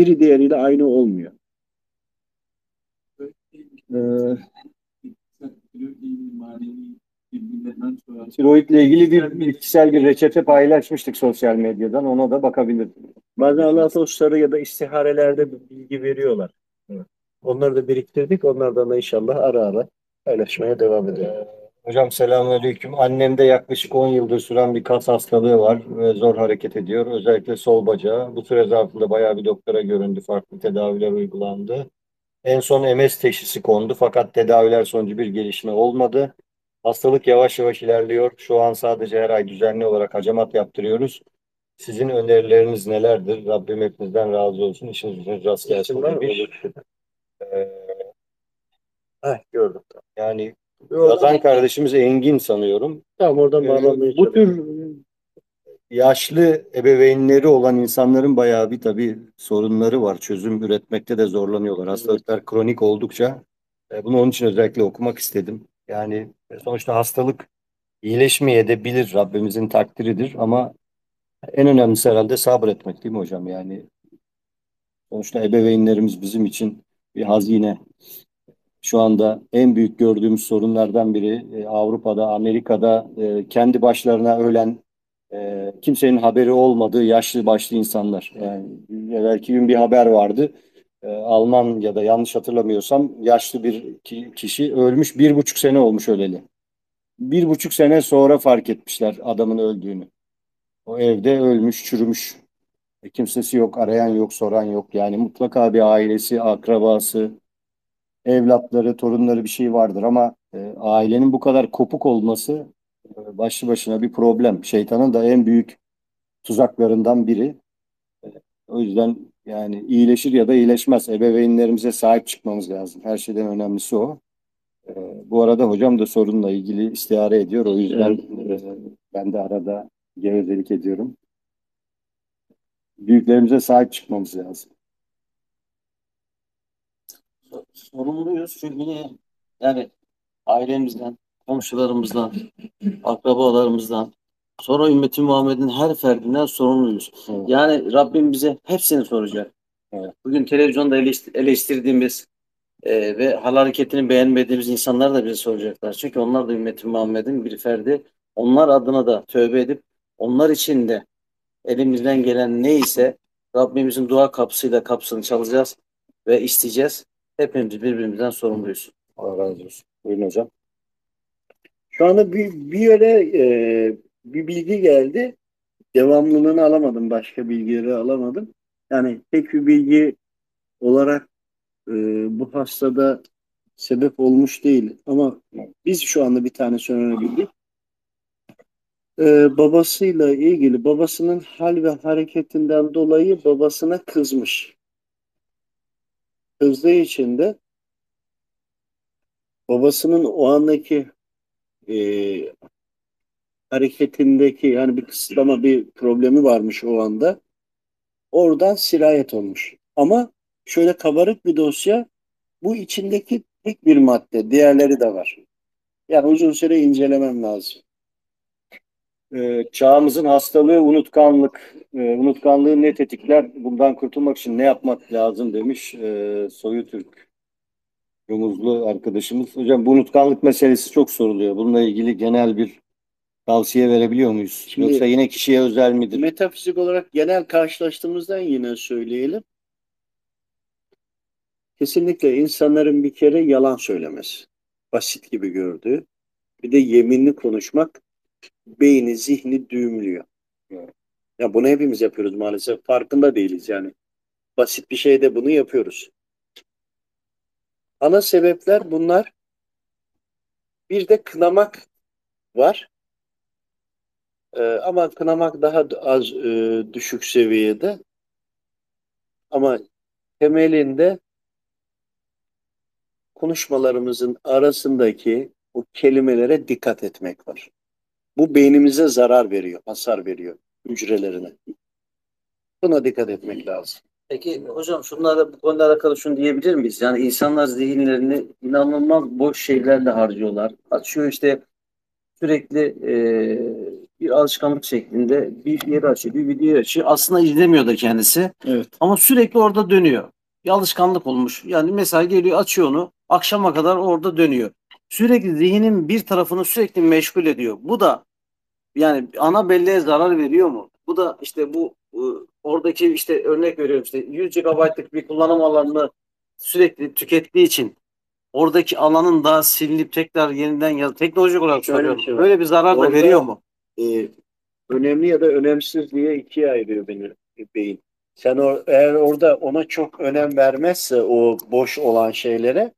Biri diğeriyle aynı olmuyor. e, tiroidle ilgili bir bitkisel bir reçete paylaşmıştık sosyal medyadan. Ona da bakabilirsiniz. Bazen Allah dostları ya da istiharelerde bir bilgi veriyorlar. Evet. Onları da biriktirdik. Onlardan da inşallah ara ara paylaşmaya devam edelim. Hocam selamünaleyküm. Annemde yaklaşık 10 yıldır süren bir kas hastalığı var ve zor hareket ediyor. Özellikle sol bacağı. Bu süre zarfında bayağı bir doktora göründü. Farklı tedaviler uygulandı. En son MS teşhisi kondu fakat tedaviler sonucu bir gelişme olmadı. Hastalık yavaş yavaş ilerliyor. Şu an sadece her ay düzenli olarak hacamat yaptırıyoruz. Sizin önerileriniz nelerdir? Rabbim hepinizden razı olsun. İşiniz gücünüz rast gelsin demiş. Ee, Heh, gördüm. yani yazan kardeşimiz Engin sanıyorum. Tamam oradan Ee, bağlanmaya bu tür yaşlı ebeveynleri olan insanların bayağı bir tabii sorunları var. Çözüm üretmekte de zorlanıyorlar. Hastalıklar kronik oldukça e, bunu onun için özellikle okumak istedim. Yani e, sonuçta hastalık iyileşmeye de bilir. Rabbimizin takdiridir ama en önemlisi herhalde sabretmek değil mi hocam? Yani sonuçta ebeveynlerimiz bizim için bir hazine. Şu anda en büyük gördüğümüz sorunlardan biri e, Avrupa'da, Amerika'da e, kendi başlarına ölen e, kimsenin haberi olmadığı yaşlı başlı insanlar. Yani belki gün bir haber vardı. E, Almanya'da yanlış hatırlamıyorsam yaşlı bir ki- kişi ölmüş bir buçuk sene olmuş öleli. Bir buçuk sene sonra fark etmişler adamın öldüğünü. O evde ölmüş, çürümüş. E, kimsesi yok, arayan yok, soran yok. Yani mutlaka bir ailesi, akrabası, evlatları, torunları bir şey vardır ama e, ailenin bu kadar kopuk olması e, başlı başına bir problem. Şeytanın da en büyük tuzaklarından biri. E, o yüzden yani iyileşir ya da iyileşmez. Ebeveynlerimize sahip çıkmamız lazım. Her şeyden önemlisi o. E, bu arada hocam da sorunla ilgili istihare ediyor. O yüzden e, ben de arada gevezelik ediyorum. Büyüklerimize sahip çıkmamız lazım. Sorumluyuz çünkü yani ailemizden, komşularımızdan, akrabalarımızdan, sonra ümmeti Muhammed'in her ferdinden sorumluyuz. Evet. Yani Rabbim bize hepsini soracak. Evet. Bugün televizyonda eleştir- eleştirdiğimiz e, ve hal hareketini beğenmediğimiz insanlar da bize soracaklar. Çünkü onlar da ümmeti Muhammed'in bir ferdi. Onlar adına da tövbe edip onlar için de elimizden gelen neyse Rabbimizin dua kapısıyla kapısını çalacağız ve isteyeceğiz. Hepimiz birbirimizden sorumluyuz. Allah razı olsun. Buyurun hocam. Şu anda bir, bir yere e, bir bilgi geldi. Devamlılığını alamadım. Başka bilgileri alamadım. Yani tek bir bilgi olarak e, bu hastada sebep olmuş değil. Ama biz şu anda bir tane öğrenebildik. Ee, babasıyla ilgili babasının hal ve hareketinden dolayı babasına kızmış. Kızdığı için de babasının o andaki e, hareketindeki yani bir kısıtlama bir problemi varmış o anda. Oradan sirayet olmuş. Ama şöyle kabarık bir dosya bu içindeki tek bir madde. Diğerleri de var. Yani uzun süre incelemem lazım. Ee, çağımızın hastalığı unutkanlık. Ee, unutkanlığı ne tetikler? Bundan kurtulmak için ne yapmak lazım demiş ee, Soyu Türk Yomuzlu arkadaşımız. Hocam bu unutkanlık meselesi çok soruluyor. Bununla ilgili genel bir tavsiye verebiliyor muyuz? Şimdi- Yoksa yine kişiye özel midir? Metafizik olarak genel karşılaştığımızdan yine söyleyelim. Kesinlikle insanların bir kere yalan söylemesi. Basit gibi gördüğü. Bir de yeminli konuşmak beyni, zihni düğümlüyor. Evet. Ya bunu hepimiz yapıyoruz maalesef. Farkında değiliz yani. Basit bir şeyde bunu yapıyoruz. Ana sebepler bunlar. Bir de kınamak var. Ee, ama kınamak daha az e, düşük seviyede. Ama temelinde konuşmalarımızın arasındaki o kelimelere dikkat etmek var. Bu beynimize zarar veriyor, hasar veriyor hücrelerine. Buna dikkat etmek lazım. Peki hocam şunlarla bu konuyla alakalı şunu diyebilir miyiz? Yani insanlar zihinlerini inanılmaz boş şeylerle harcıyorlar. Açıyor işte sürekli e, bir alışkanlık şeklinde bir yeri açıyor, bir video açıyor. Aslında izlemiyor da kendisi. Evet. Ama sürekli orada dönüyor. Bir alışkanlık olmuş. Yani mesela geliyor açıyor onu. Akşama kadar orada dönüyor. Sürekli zihnin bir tarafını sürekli meşgul ediyor. Bu da yani ana belleğe zarar veriyor mu? Bu da işte bu e, oradaki işte örnek veriyorum işte 100 GB'lık bir kullanım alanını sürekli tükettiği için oradaki alanın da silinip tekrar yeniden yaz teknolojik olarak Şöyle soruyorum. şey var. Böyle bir zarar da Orada- veriyor mu? Ee, önemli ya da önemsiz diye ikiye ayırıyor beni beyin. Sen or- eğer orada ona çok önem vermezse o boş olan şeylere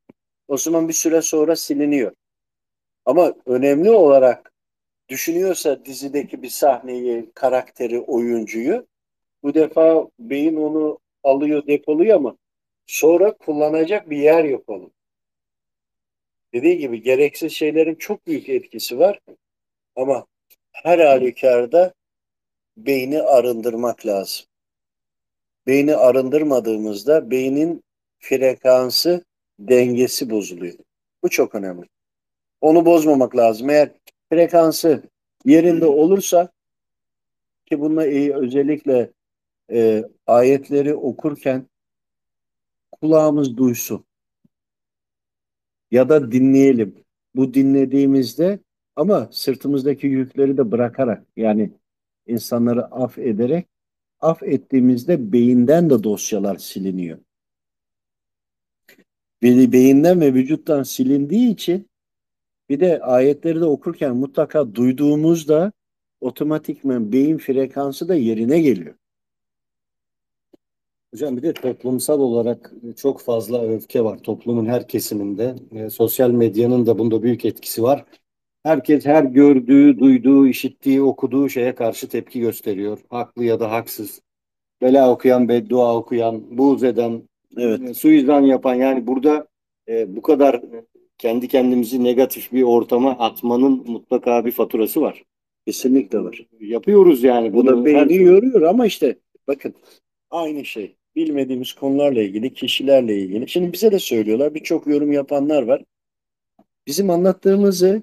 o zaman bir süre sonra siliniyor. Ama önemli olarak düşünüyorsa dizideki bir sahneyi, karakteri, oyuncuyu bu defa beyin onu alıyor, depoluyor ama sonra kullanacak bir yer yok onun. Dediği gibi gereksiz şeylerin çok büyük etkisi var ama her halükarda beyni arındırmak lazım. Beyni arındırmadığımızda beynin frekansı, dengesi bozuluyor. Bu çok önemli. Onu bozmamak lazım. Eğer frekansı yerinde olursa ki bununla iyi özellikle e, ayetleri okurken kulağımız duysun ya da dinleyelim. Bu dinlediğimizde ama sırtımızdaki yükleri de bırakarak yani insanları af ederek af ettiğimizde beyinden de dosyalar siliniyor. Be- Beyinden ve vücuttan silindiği için bir de ayetleri de okurken mutlaka duyduğumuzda otomatikman beyin frekansı da yerine geliyor. Hocam bir de toplumsal olarak çok fazla öfke var toplumun her kesiminde. E, sosyal medyanın da bunda büyük etkisi var. Herkes her gördüğü, duyduğu, işittiği, okuduğu şeye karşı tepki gösteriyor. Haklı ya da haksız. Bela okuyan, beddua okuyan, buğz eden, Evet. e, suizan yapan yani burada e, bu kadar kendi kendimizi negatif bir ortama atmanın mutlaka bir faturası var. Kesinlikle var. Yapıyoruz yani Bu da beyni Her- yoruyor ama işte bakın aynı şey. Bilmediğimiz konularla ilgili, kişilerle ilgili. Şimdi bize de söylüyorlar. Birçok yorum yapanlar var. Bizim anlattığımızı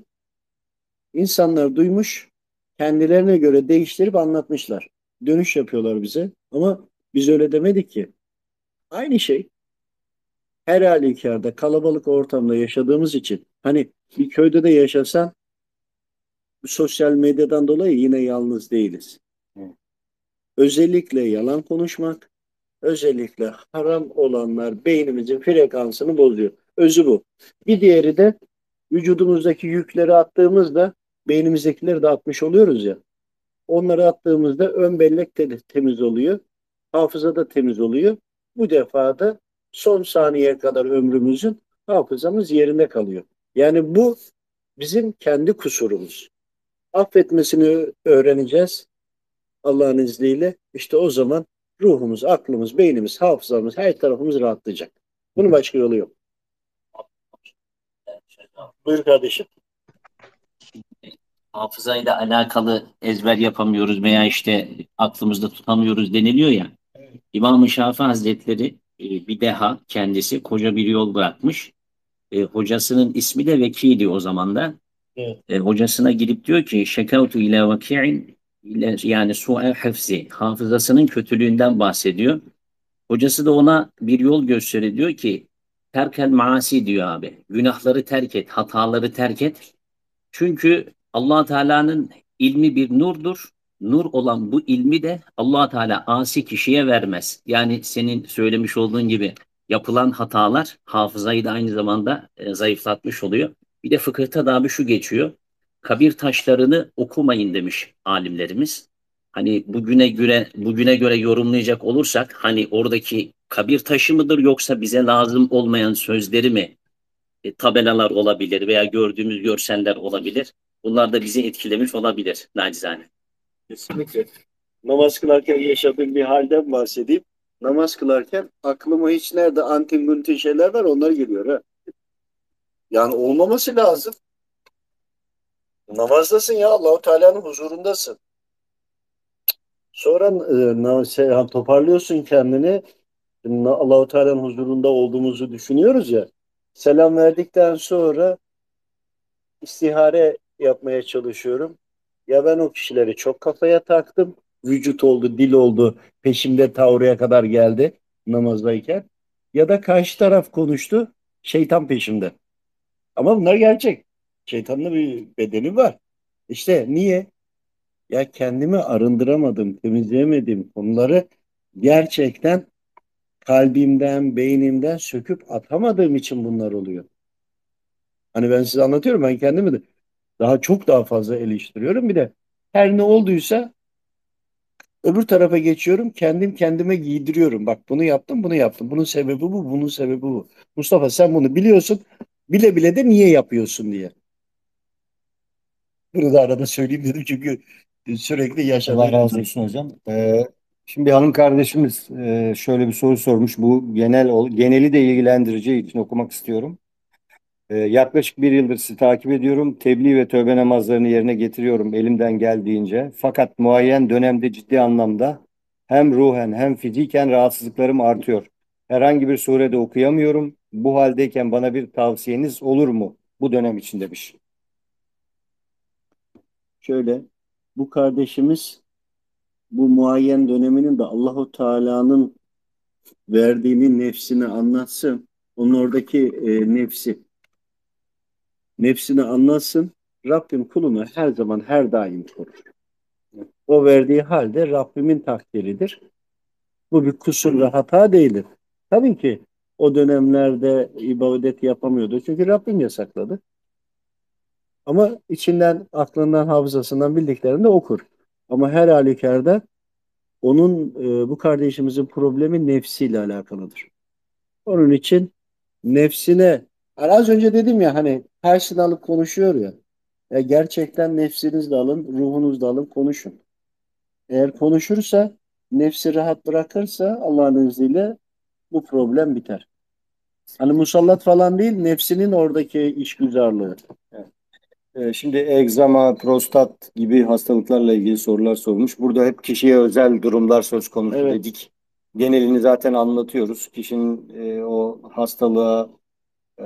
insanlar duymuş, kendilerine göre değiştirip anlatmışlar. Dönüş yapıyorlar bize. Ama biz öyle demedik ki. Aynı şey. Her halükarda kalabalık ortamda yaşadığımız için hani bir köyde de yaşasan sosyal medyadan dolayı yine yalnız değiliz. Özellikle yalan konuşmak, özellikle haram olanlar beynimizin frekansını bozuyor. Özü bu. Bir diğeri de vücudumuzdaki yükleri attığımızda beynimizdekileri de atmış oluyoruz ya. Onları attığımızda ön bellek de temiz oluyor. Hafıza da temiz oluyor. Bu defa da son saniyeye kadar ömrümüzün hafızamız yerinde kalıyor. Yani bu bizim kendi kusurumuz. Affetmesini öğreneceğiz Allah'ın izniyle. İşte o zaman ruhumuz, aklımız, beynimiz, hafızamız, her tarafımız rahatlayacak. Bunun başka yolu yok. Buyur kardeşim. hafızayla alakalı ezber yapamıyoruz veya işte aklımızda tutamıyoruz deniliyor ya. İmam-ı Şafii Hazretleri e, bir deha kendisi koca bir yol bırakmış. E, hocasının ismi de Vekiydi o zaman da. Evet. E, hocasına gidip diyor ki şekavtu ile vaki'in yani su'e hafzi hafızasının kötülüğünden bahsediyor. Hocası da ona bir yol gösteriyor diyor ki terkel maasi diyor abi. Günahları terk et, hataları terk et. Çünkü allah Teala'nın ilmi bir nurdur. Nur olan bu ilmi de allah Teala asi kişiye vermez. Yani senin söylemiş olduğun gibi yapılan hatalar hafızayı da aynı zamanda e, zayıflatmış oluyor. Bir de fıkıhta da abi şu geçiyor. Kabir taşlarını okumayın demiş alimlerimiz. Hani bugüne göre bugüne göre yorumlayacak olursak hani oradaki kabir taşı mıdır yoksa bize lazım olmayan sözleri mi e, tabelalar olabilir veya gördüğümüz görseller olabilir. Bunlar da bizi etkilemiş olabilir nacizane. Kesinlikle. Namaz kılarken yaşadığım bir halden bahsedeyim. Namaz kılarken aklıma hiç nerede antin güntin şeyler var onlar geliyor ha. Yani olmaması lazım. Namazdasın ya Allahu Teala'nın huzurundasın. Sonra e, şey, toparlıyorsun kendini. Allahu Teala'nın huzurunda olduğumuzu düşünüyoruz ya. Selam verdikten sonra istihare yapmaya çalışıyorum. Ya ben o kişileri çok kafaya taktım. Vücut oldu, dil oldu, peşimde tavrıya kadar geldi namazdayken. Ya da karşı taraf konuştu, şeytan peşimde. Ama bunlar gerçek. Şeytanın bir bedeni var. İşte niye? Ya kendimi arındıramadım, temizleyemedim konuları gerçekten kalbimden, beynimden söküp atamadığım için bunlar oluyor. Hani ben size anlatıyorum, ben kendimi de daha çok daha fazla eleştiriyorum. Bir de her ne olduysa öbür tarafa geçiyorum, kendim kendime giydiriyorum. Bak bunu yaptım, bunu yaptım. Bunun sebebi bu, bunun sebebi bu. Mustafa sen bunu biliyorsun, bile bile de niye yapıyorsun diye. Bunu da arada söyleyeyim dedim çünkü sürekli Allah yaşadığım. razı olsun hocam. Ee, şimdi bir hanım kardeşimiz e, şöyle bir soru sormuş. Bu genel geneli de ilgilendireceği için okumak istiyorum. Ee, yaklaşık bir yıldır sizi takip ediyorum. Tebliğ ve tövbe namazlarını yerine getiriyorum elimden geldiğince. Fakat muayyen dönemde ciddi anlamda hem ruhen hem fiziken rahatsızlıklarım artıyor. Herhangi bir surede okuyamıyorum. Bu haldeyken bana bir tavsiyeniz olur mu? Bu dönem için demiş. Şöyle bu kardeşimiz bu muayyen döneminin de Allahu Teala'nın verdiğini nefsine anlatsın. Onun oradaki e, nefsi nefsini anlatsın. Rabbim kulunu her zaman her daim korur. O verdiği halde Rabbimin takdiridir. Bu bir kusur ve hata değildir. Tabii ki o dönemlerde ibadet yapamıyordu. Çünkü Rabbim yasakladı. Ama içinden, aklından, hafızasından bildiklerini de okur. Ama her halükarda onun e, bu kardeşimizin problemi nefsiyle alakalıdır. Onun için nefsine hani az önce dedim ya hani karşısına alıp konuşuyor ya. E, gerçekten nefsinizle alın, ruhunuzla alın, konuşun. Eğer konuşursa, nefsi rahat bırakırsa Allah'ın izniyle bu problem biter. Hani musallat falan değil, nefsinin oradaki işgüzarlığı. Ee, Şimdi egzama, prostat gibi hastalıklarla ilgili sorular sormuş. Burada hep kişiye özel durumlar söz konusu Evet. dedik. Genelini zaten anlatıyoruz. Kişinin e, o hastalığa e,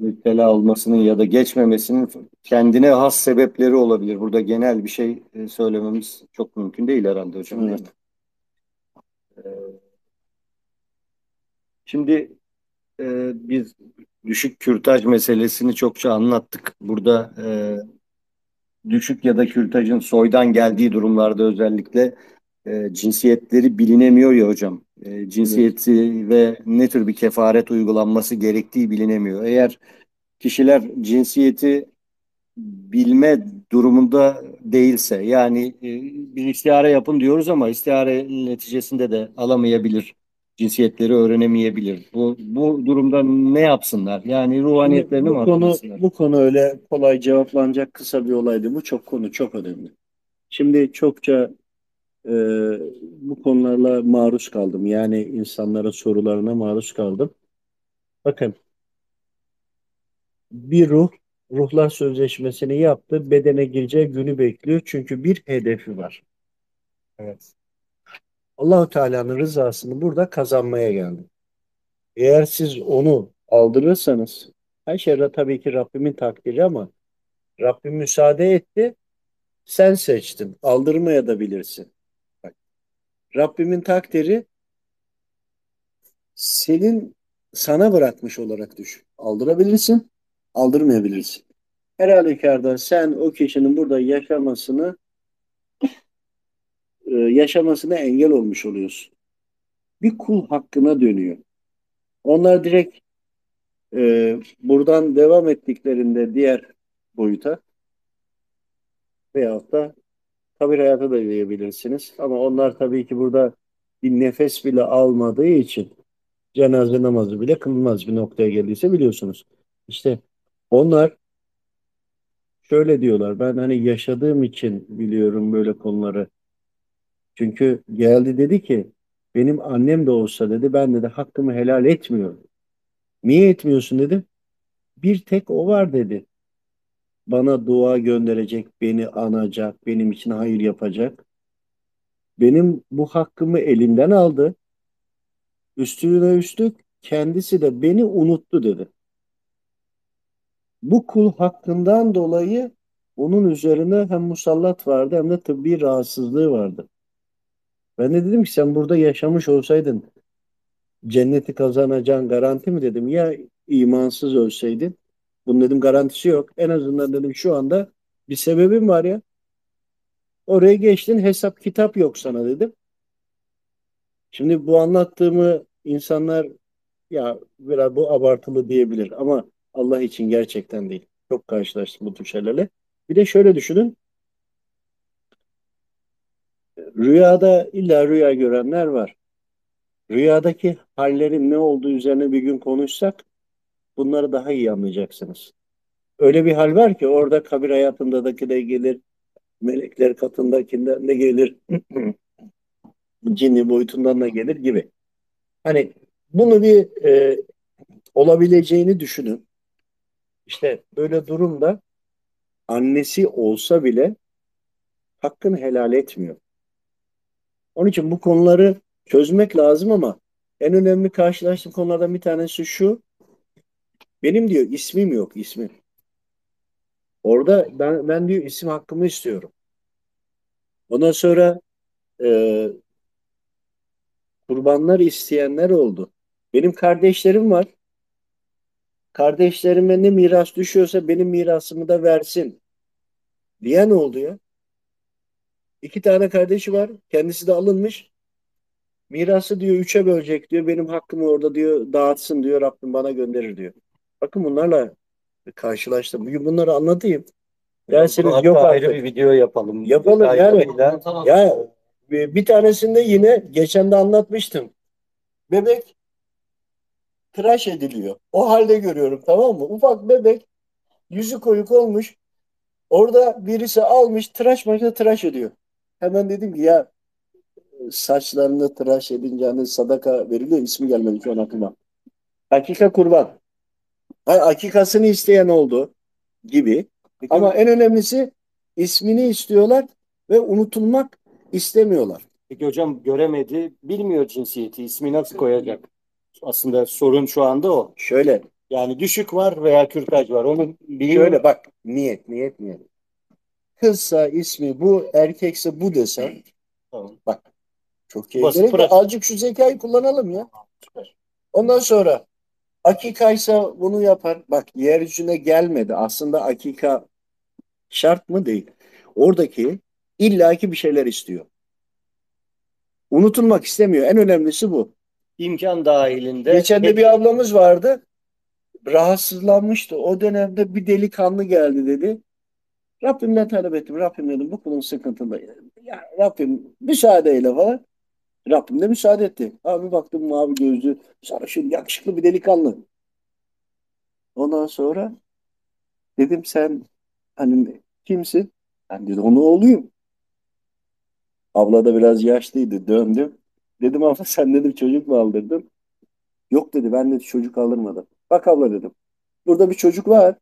müptela olmasının ya da geçmemesinin kendine has sebepleri olabilir. Burada genel bir şey e, söylememiz çok mümkün değil herhalde hocam. değil mi? Ee, Şimdi e, biz düşük kürtaj meselesini çokça anlattık. Burada e, düşük ya da kürtajın soydan geldiği durumlarda özellikle e, cinsiyetleri bilinemiyor ya hocam. E, cinsiyeti ve ne tür bir kefaret uygulanması gerektiği bilinemiyor. Eğer kişiler cinsiyeti bilme durumunda değilse yani e, bir istihare yapın diyoruz ama istihare neticesinde de alamayabilir. cinsiyetleri öğrenemeyebilir. Bu bu durumda ne yapsınlar? Yani ruhaniyetlerini mi bu konu artırsınlar? bu konu öyle kolay cevaplanacak kısa bir olaydı. Bu çok konu çok önemli. Şimdi çokça e, bu konularla maruz kaldım. Yani insanlara sorularına maruz kaldım. Bakın bir ruh ruhlar sözleşmesini yaptı. Bedene gireceği günü bekliyor. Çünkü bir hedefi var. Evet. Allahu Teala'nın rızasını burada kazanmaya geldi. Eğer siz onu aldırırsanız her şey tabii ki Rabbimin takdiri ama Rabbim müsaade etti. Sen seçtin. Aldırmaya da bilirsin. Rabbimin takdiri senin sana bırakmış olarak düşün. Aldırabilirsin, aldırmayabilirsin. Her halükarda sen o kişinin burada yaşamasını e, yaşamasına engel olmuş oluyorsun. Bir kul hakkına dönüyor. Onlar direkt e, buradan devam ettiklerinde diğer boyuta veyahut da kabir hayatı da diyebilirsiniz. Ama onlar tabii ki burada bir nefes bile almadığı için cenaze namazı bile kılınmaz bir noktaya geldiyse biliyorsunuz. İşte onlar şöyle diyorlar. Ben hani yaşadığım için biliyorum böyle konuları. Çünkü geldi dedi ki benim annem de olsa dedi ben de hakkımı helal etmiyorum. Niye etmiyorsun dedim. Bir tek o var dedi. Bana dua gönderecek, beni anacak, benim için hayır yapacak. Benim bu hakkımı elimden aldı. Üstüne üstlük kendisi de beni unuttu dedi. Bu kul hakkından dolayı onun üzerine hem musallat vardı hem de tıbbi rahatsızlığı vardı. Ben de dedim ki sen burada yaşamış olsaydın cenneti kazanacağın garanti mi dedim. Ya imansız ölseydin? Bunun dedim garantisi yok. En azından dedim şu anda bir sebebim var ya. Oraya geçtin hesap kitap yok sana dedim. Şimdi bu anlattığımı insanlar ya biraz bu abartılı diyebilir ama Allah için gerçekten değil. Çok karşılaştım bu tür şeylerle. Bir de şöyle düşünün. Rüyada illa rüya görenler var. Rüyadaki hallerin ne olduğu üzerine bir gün konuşsak bunları daha iyi anlayacaksınız. Öyle bir hal var ki orada kabir hayatındaki de gelir, melekler katındakinden de gelir, cinni boyutundan da gelir gibi. Hani bunu bir e, olabileceğini düşünün. İşte böyle durumda annesi olsa bile hakkını helal etmiyor. Onun için bu konuları çözmek lazım ama en önemli karşılaştığım konulardan bir tanesi şu. Benim diyor ismim yok ismim. Orada ben, ben diyor isim hakkımı istiyorum. Ondan sonra e, kurbanlar isteyenler oldu. Benim kardeşlerim var. Kardeşlerime ne miras düşüyorsa benim mirasımı da versin. Diyen oldu ya. İki tane kardeşi var. Kendisi de alınmış. Mirası diyor üçe bölecek diyor. Benim hakkımı orada diyor dağıtsın diyor. Rabbim bana gönderir diyor. Bakın bunlarla karşılaştım. Bugün bunları anlatayım. Dersiniz Hatta yok ayrı artık. bir video yapalım. Yapalım yani. Detaylarıyla. Ya bir bir tanesinde yine geçen de anlatmıştım. Bebek tıraş ediliyor. O halde görüyorum tamam mı? Ufak bebek yüzü koyuk olmuş. Orada birisi almış tıraş makinesi tıraş ediyor. Hemen dedim ki ya saçlarını tıraş edince hani sadaka veriliyor ismi gelmedi şu an aklıma. Hakika kurban. Hayır, akikasını isteyen oldu gibi. Peki, Ama en önemlisi ismini istiyorlar ve unutulmak istemiyorlar. peki hocam göremedi, bilmiyor cinsiyeti, ismi nasıl koyacak? Aslında sorun şu anda o. Şöyle, Yani düşük var veya kürtaj var. Onu biliyor. şöyle bak niyet, niyet, niyet. Kızsa ismi bu, erkekse bu desen Tamam. bak çok iyi. Gerek. Azıcık şu zekayı kullanalım ya. Ondan sonra akikaysa bunu yapar. Bak yeryüzüne gelmedi. Aslında akika şart mı değil. Oradaki illaki bir şeyler istiyor. Unutulmak istemiyor. En önemlisi bu. İmkan dahilinde. Geçen de bir ablamız vardı. Rahatsızlanmıştı. O dönemde bir delikanlı geldi dedi. Rabbimden talep ettim. Rabbim dedim bu kulun sıkıntıda. Ya Rabbim müsaade eyle falan. Rabbim de müsaade etti. Abi baktım mavi gözlü, sarışın, yakışıklı bir delikanlı. Ondan sonra dedim sen hani kimsin? Ben dedi onun oğluyum. Abla da biraz yaşlıydı. Döndüm. Dedim abla sen dedim çocuk mu aldırdın? Yok dedi ben dedi çocuk aldırmadım. Bak abla dedim. Burada bir çocuk var.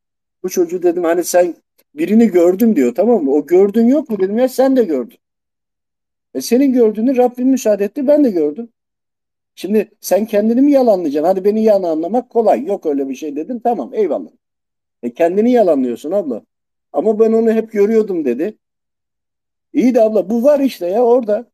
Bu çocuğu dedim hani sen birini gördüm diyor tamam mı? O gördün yok mu dedim ya sen de gördün. E senin gördüğünü Rabbim müsaade etti ben de gördüm. Şimdi sen kendini mi yalanlayacaksın? Hadi beni yalan anlamak kolay. Yok öyle bir şey dedim. Tamam eyvallah. E kendini yalanlıyorsun abla. Ama ben onu hep görüyordum dedi. İyi de abla bu var işte ya orada.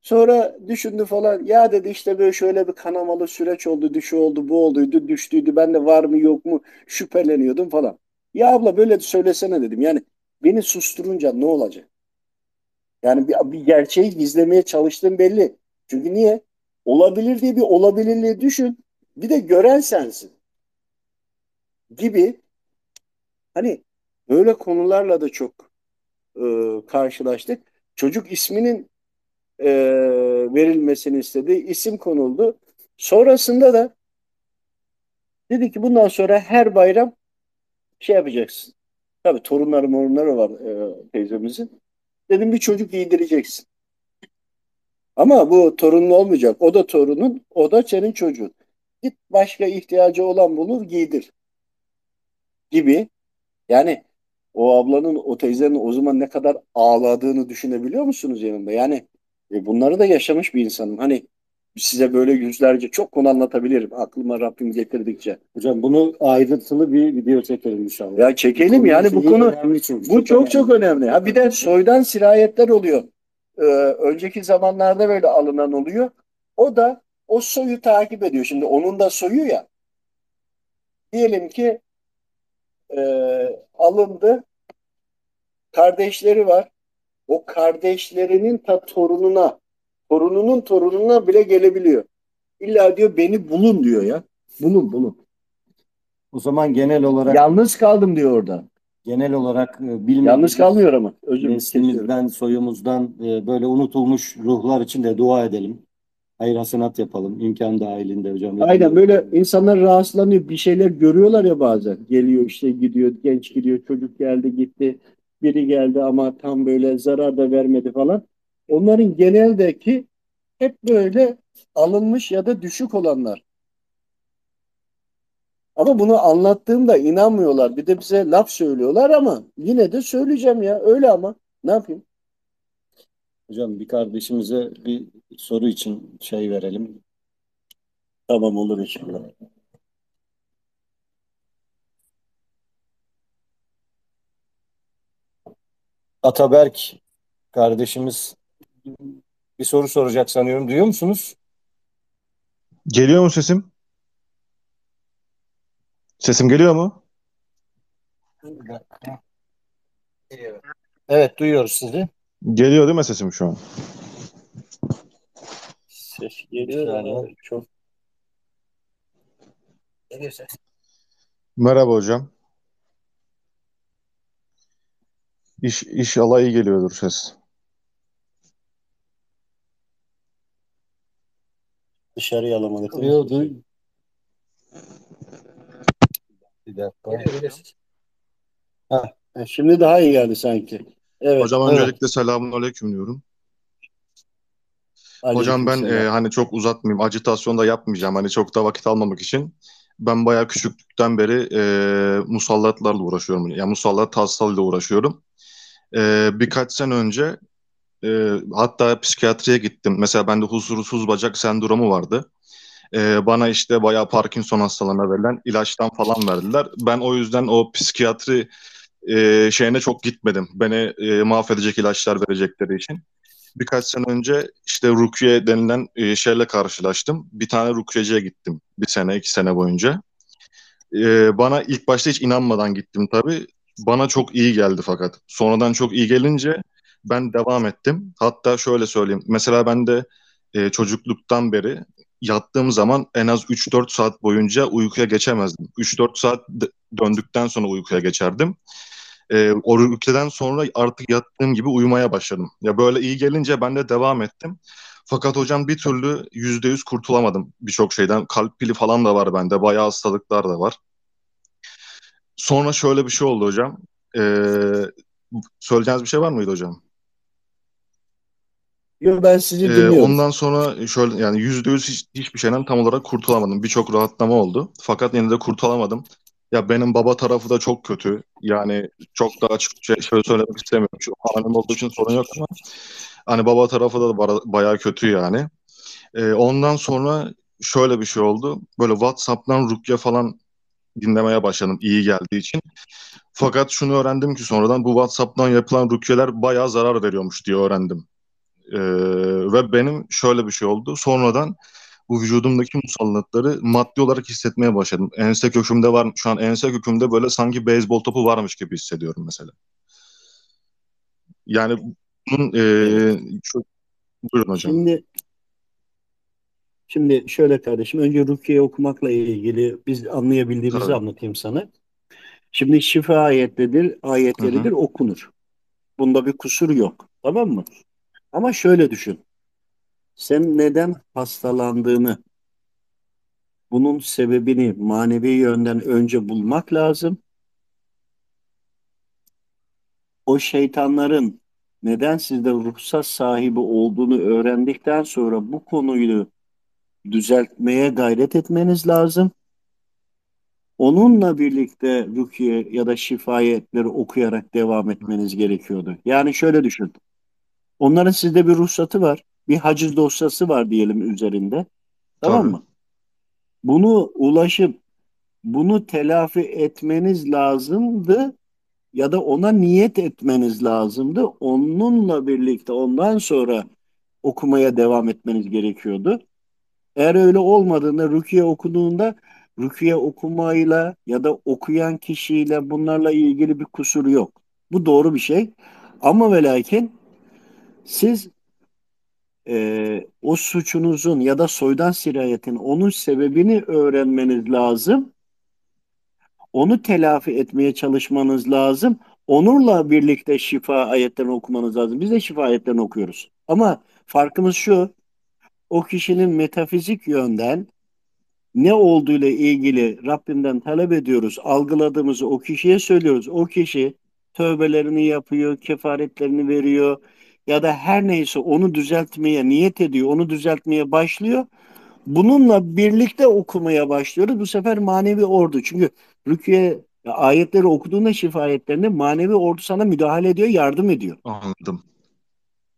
Sonra düşündü falan. Ya dedi işte böyle şöyle bir kanamalı süreç oldu, düşü oldu, bu olduydu, düştüydü. Ben de var mı yok mu şüpheleniyordum falan. Ya abla böyle de söylesene dedim. Yani beni susturunca ne olacak? Yani bir, bir gerçeği gizlemeye çalıştığım belli. Çünkü niye? Olabilir diye bir olabilirliği düşün. Bir de gören sensin. Gibi. Hani böyle konularla da çok e, karşılaştık. Çocuk isminin e, verilmesini istedi. İsim konuldu. Sonrasında da dedi ki bundan sonra her bayram şey yapacaksın. Tabii torunları morunları var e, teyzemizin. Dedim bir çocuk giydireceksin. Ama bu torunun olmayacak. O da torunun, o da senin çocuğun. Git başka ihtiyacı olan bulur giydir. Gibi. Yani o ablanın, o teyzenin o zaman ne kadar ağladığını düşünebiliyor musunuz yanında? Yani e, bunları da yaşamış bir insanım. Hani size böyle yüzlerce çok konu anlatabilirim. Aklıma Rabbim getirdikçe. Hocam bunu ayrıntılı bir video çekelim inşallah. Ya çekelim yani bu konu önemli çünkü. bu çok çok önemli. Ha bir de soydan sirayetler oluyor. Ee, önceki zamanlarda böyle alınan oluyor. O da o soyu takip ediyor. Şimdi onun da soyu ya. Diyelim ki e, alındı. Kardeşleri var. O kardeşlerinin ta torununa, torununun torununa bile gelebiliyor. İlla diyor beni bulun diyor ya. Bulun bulun. O zaman genel olarak Yalnız kaldım diyor orada. genel olarak e, bilmediğimiz Yalnız kalmıyor ama. Özür neslimizden, soyumuzdan e, böyle unutulmuş ruhlar için de dua edelim. Hayır hasenat yapalım. imkan dahilinde hocam. Aynen böyle insanlar rahatsızlanıyor. Bir şeyler görüyorlar ya bazen. Geliyor işte gidiyor, genç gidiyor, çocuk geldi gitti. Biri geldi ama tam böyle zarar da vermedi falan. Onların geneldeki hep böyle alınmış ya da düşük olanlar. Ama bunu anlattığımda inanmıyorlar. Bir de bize laf söylüyorlar ama yine de söyleyeceğim ya. Öyle ama. Ne yapayım? Hocam bir kardeşimize bir soru için şey verelim. Tamam olur inşallah. Ataberk kardeşimiz bir soru soracak sanıyorum. Duyuyor musunuz? Geliyor mu sesim? Sesim geliyor mu? Evet duyuyoruz sizi. Geliyor değil mi sesim şu an? Ses geliyor Yani. çok. Merhaba hocam. İş, inşallah iyi geliyordur ses. Dışarıya alamadık. Duyuyor, duy. Bir dakika. Ha, Şimdi daha iyi geldi sanki. Evet. Hocam evet. öncelikle selamun aleyküm diyorum. Hocam ben e, hani çok uzatmayayım, acitasyon da yapmayacağım. Hani çok da vakit almamak için. Ben bayağı küçüklükten beri e, musallatlarla uğraşıyorum. Yani musallat hastalığıyla uğraşıyorum. E, birkaç sene önce e, hatta psikiyatriye gittim. Mesela bende huzursuz bacak sendromu vardı. E, bana işte bayağı Parkinson hastalığına verilen ilaçtan falan verdiler. Ben o yüzden o psikiyatri e, şeyine çok gitmedim. Beni e, mahvedecek ilaçlar verecekleri için. Birkaç sene önce işte Rukiye denilen e, şeyle karşılaştım. Bir tane Rukiye'ciye gittim. Bir sene, iki sene boyunca. E, bana ilk başta hiç inanmadan gittim tabii. Bana çok iyi geldi fakat. Sonradan çok iyi gelince ben devam ettim. Hatta şöyle söyleyeyim. Mesela ben de e, çocukluktan beri yattığım zaman en az 3-4 saat boyunca uykuya geçemezdim. 3-4 saat döndükten sonra uykuya geçerdim. E, o ülkeden sonra artık yattığım gibi uyumaya başladım. Ya böyle iyi gelince ben de devam ettim. Fakat hocam bir türlü yüzde yüz kurtulamadım birçok şeyden. Kalp pili falan da var bende. Bayağı hastalıklar da var. Sonra şöyle bir şey oldu hocam. Ee, söyleyeceğiniz bir şey var mıydı hocam? Yok ben sizi Ee, dinliyorum. ondan sonra şöyle yani yüzde yüz hiç, hiçbir şeyden tam olarak kurtulamadım. Birçok rahatlama oldu. Fakat yine de kurtulamadım. Ya benim baba tarafı da çok kötü. Yani çok da açık şey, şöyle söylemek istemiyorum. Şu hanım olduğu için sorun yok ama hani baba tarafı da bara- bayağı kötü yani. Ee, ondan sonra şöyle bir şey oldu. Böyle WhatsApp'tan Rukiye falan dinlemeye başladım iyi geldiği için. Fakat şunu öğrendim ki sonradan bu WhatsApp'tan yapılan rukiyeler bayağı zarar veriyormuş diye öğrendim. Ee, ve benim şöyle bir şey oldu. Sonradan bu vücudumdaki musallatları maddi olarak hissetmeye başladım. Ense kökümde var, şu an ense kökümde böyle sanki beyzbol topu varmış gibi hissediyorum mesela. Yani bunun e, şu, buyurun hocam. Şimdi şimdi şöyle kardeşim önce Rukiye okumakla ilgili biz anlayabildiğimizi Tabii. anlatayım sana. Şimdi şifa ayetledir, ayetleridir okunur. Bunda bir kusur yok. Tamam mı? Ama şöyle düşün. Sen neden hastalandığını, bunun sebebini manevi yönden önce bulmak lazım. O şeytanların neden sizde ruhsat sahibi olduğunu öğrendikten sonra bu konuyu düzeltmeye gayret etmeniz lazım. Onunla birlikte rukiye ya da şifayetleri okuyarak devam etmeniz gerekiyordu. Yani şöyle düşün. Onların sizde bir ruhsatı var. Bir haciz dosyası var diyelim üzerinde. Tamam Tabii. mı? Bunu ulaşıp bunu telafi etmeniz lazımdı ya da ona niyet etmeniz lazımdı. Onunla birlikte ondan sonra okumaya devam etmeniz gerekiyordu. Eğer öyle olmadığında rukiye okuduğunda rukiye okumayla ya da okuyan kişiyle bunlarla ilgili bir kusur yok. Bu doğru bir şey. Ama ve lakin siz e, o suçunuzun ya da soydan sirayetin onun sebebini öğrenmeniz lazım. Onu telafi etmeye çalışmanız lazım. Onunla birlikte şifa ayetlerini okumanız lazım. Biz de şifa ayetlerini okuyoruz. Ama farkımız şu. O kişinin metafizik yönden ne olduğuyla ilgili Rabbimden talep ediyoruz. Algıladığımızı o kişiye söylüyoruz. O kişi tövbelerini yapıyor, kefaretlerini veriyor ya da her neyse onu düzeltmeye niyet ediyor, onu düzeltmeye başlıyor. Bununla birlikte okumaya başlıyoruz. Bu sefer manevi ordu. Çünkü Rukiye ayetleri okuduğunda şifa ayetlerinde manevi ordu sana müdahale ediyor, yardım ediyor. Anladım.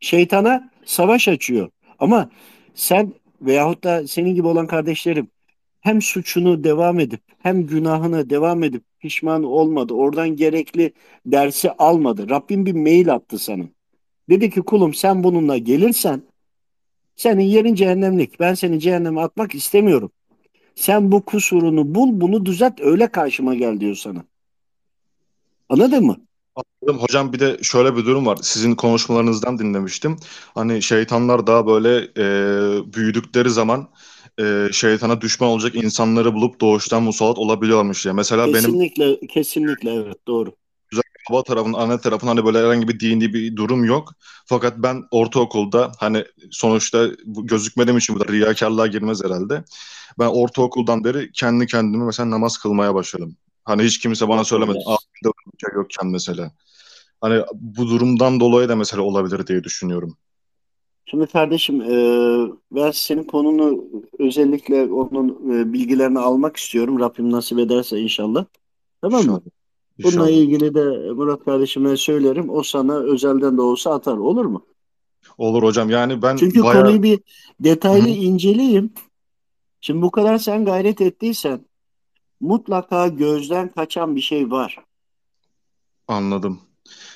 Şeytana savaş açıyor. Ama sen veyahut da senin gibi olan kardeşlerim hem suçunu devam edip hem günahını devam edip pişman olmadı. Oradan gerekli dersi almadı. Rabbim bir mail attı sana. Dedi ki kulum sen bununla gelirsen senin yerin cehennemlik. Ben seni cehenneme atmak istemiyorum. Sen bu kusurunu bul, bunu düzelt, öyle karşıma gel diyor sana. Anladın mı? Anladım. Hocam bir de şöyle bir durum var. Sizin konuşmalarınızdan dinlemiştim. Hani şeytanlar daha böyle e, büyüdükleri zaman e, şeytana düşman olacak insanları bulup doğuştan musallat olabiliyormuş diye. Mesela benim Kesinlikle, kesinlikle evet doğru. Baba tarafın, anne tarafın hani böyle herhangi bir dini bir durum yok. Fakat ben ortaokulda hani sonuçta gözükmediğim için bu da riyakarlığa girmez herhalde. Ben ortaokuldan beri kendi kendime mesela namaz kılmaya başladım. Hani hiç kimse bana söylemedi. Bir şey yokken mesela. Hani bu durumdan dolayı da mesela olabilir diye düşünüyorum. Şimdi kardeşim e, ben senin konunu özellikle onun e, bilgilerini almak istiyorum. Rabbim nasip ederse inşallah. Tamam mı? Bununla İnşallah. ilgili de Murat kardeşime söylerim. O sana özelden de olsa atar. Olur mu? Olur hocam. Yani ben Çünkü bayağı konuyu bir detaylı Hı hı. inceleyeyim. Şimdi bu kadar sen gayret ettiysen mutlaka gözden kaçan bir şey var. anladım.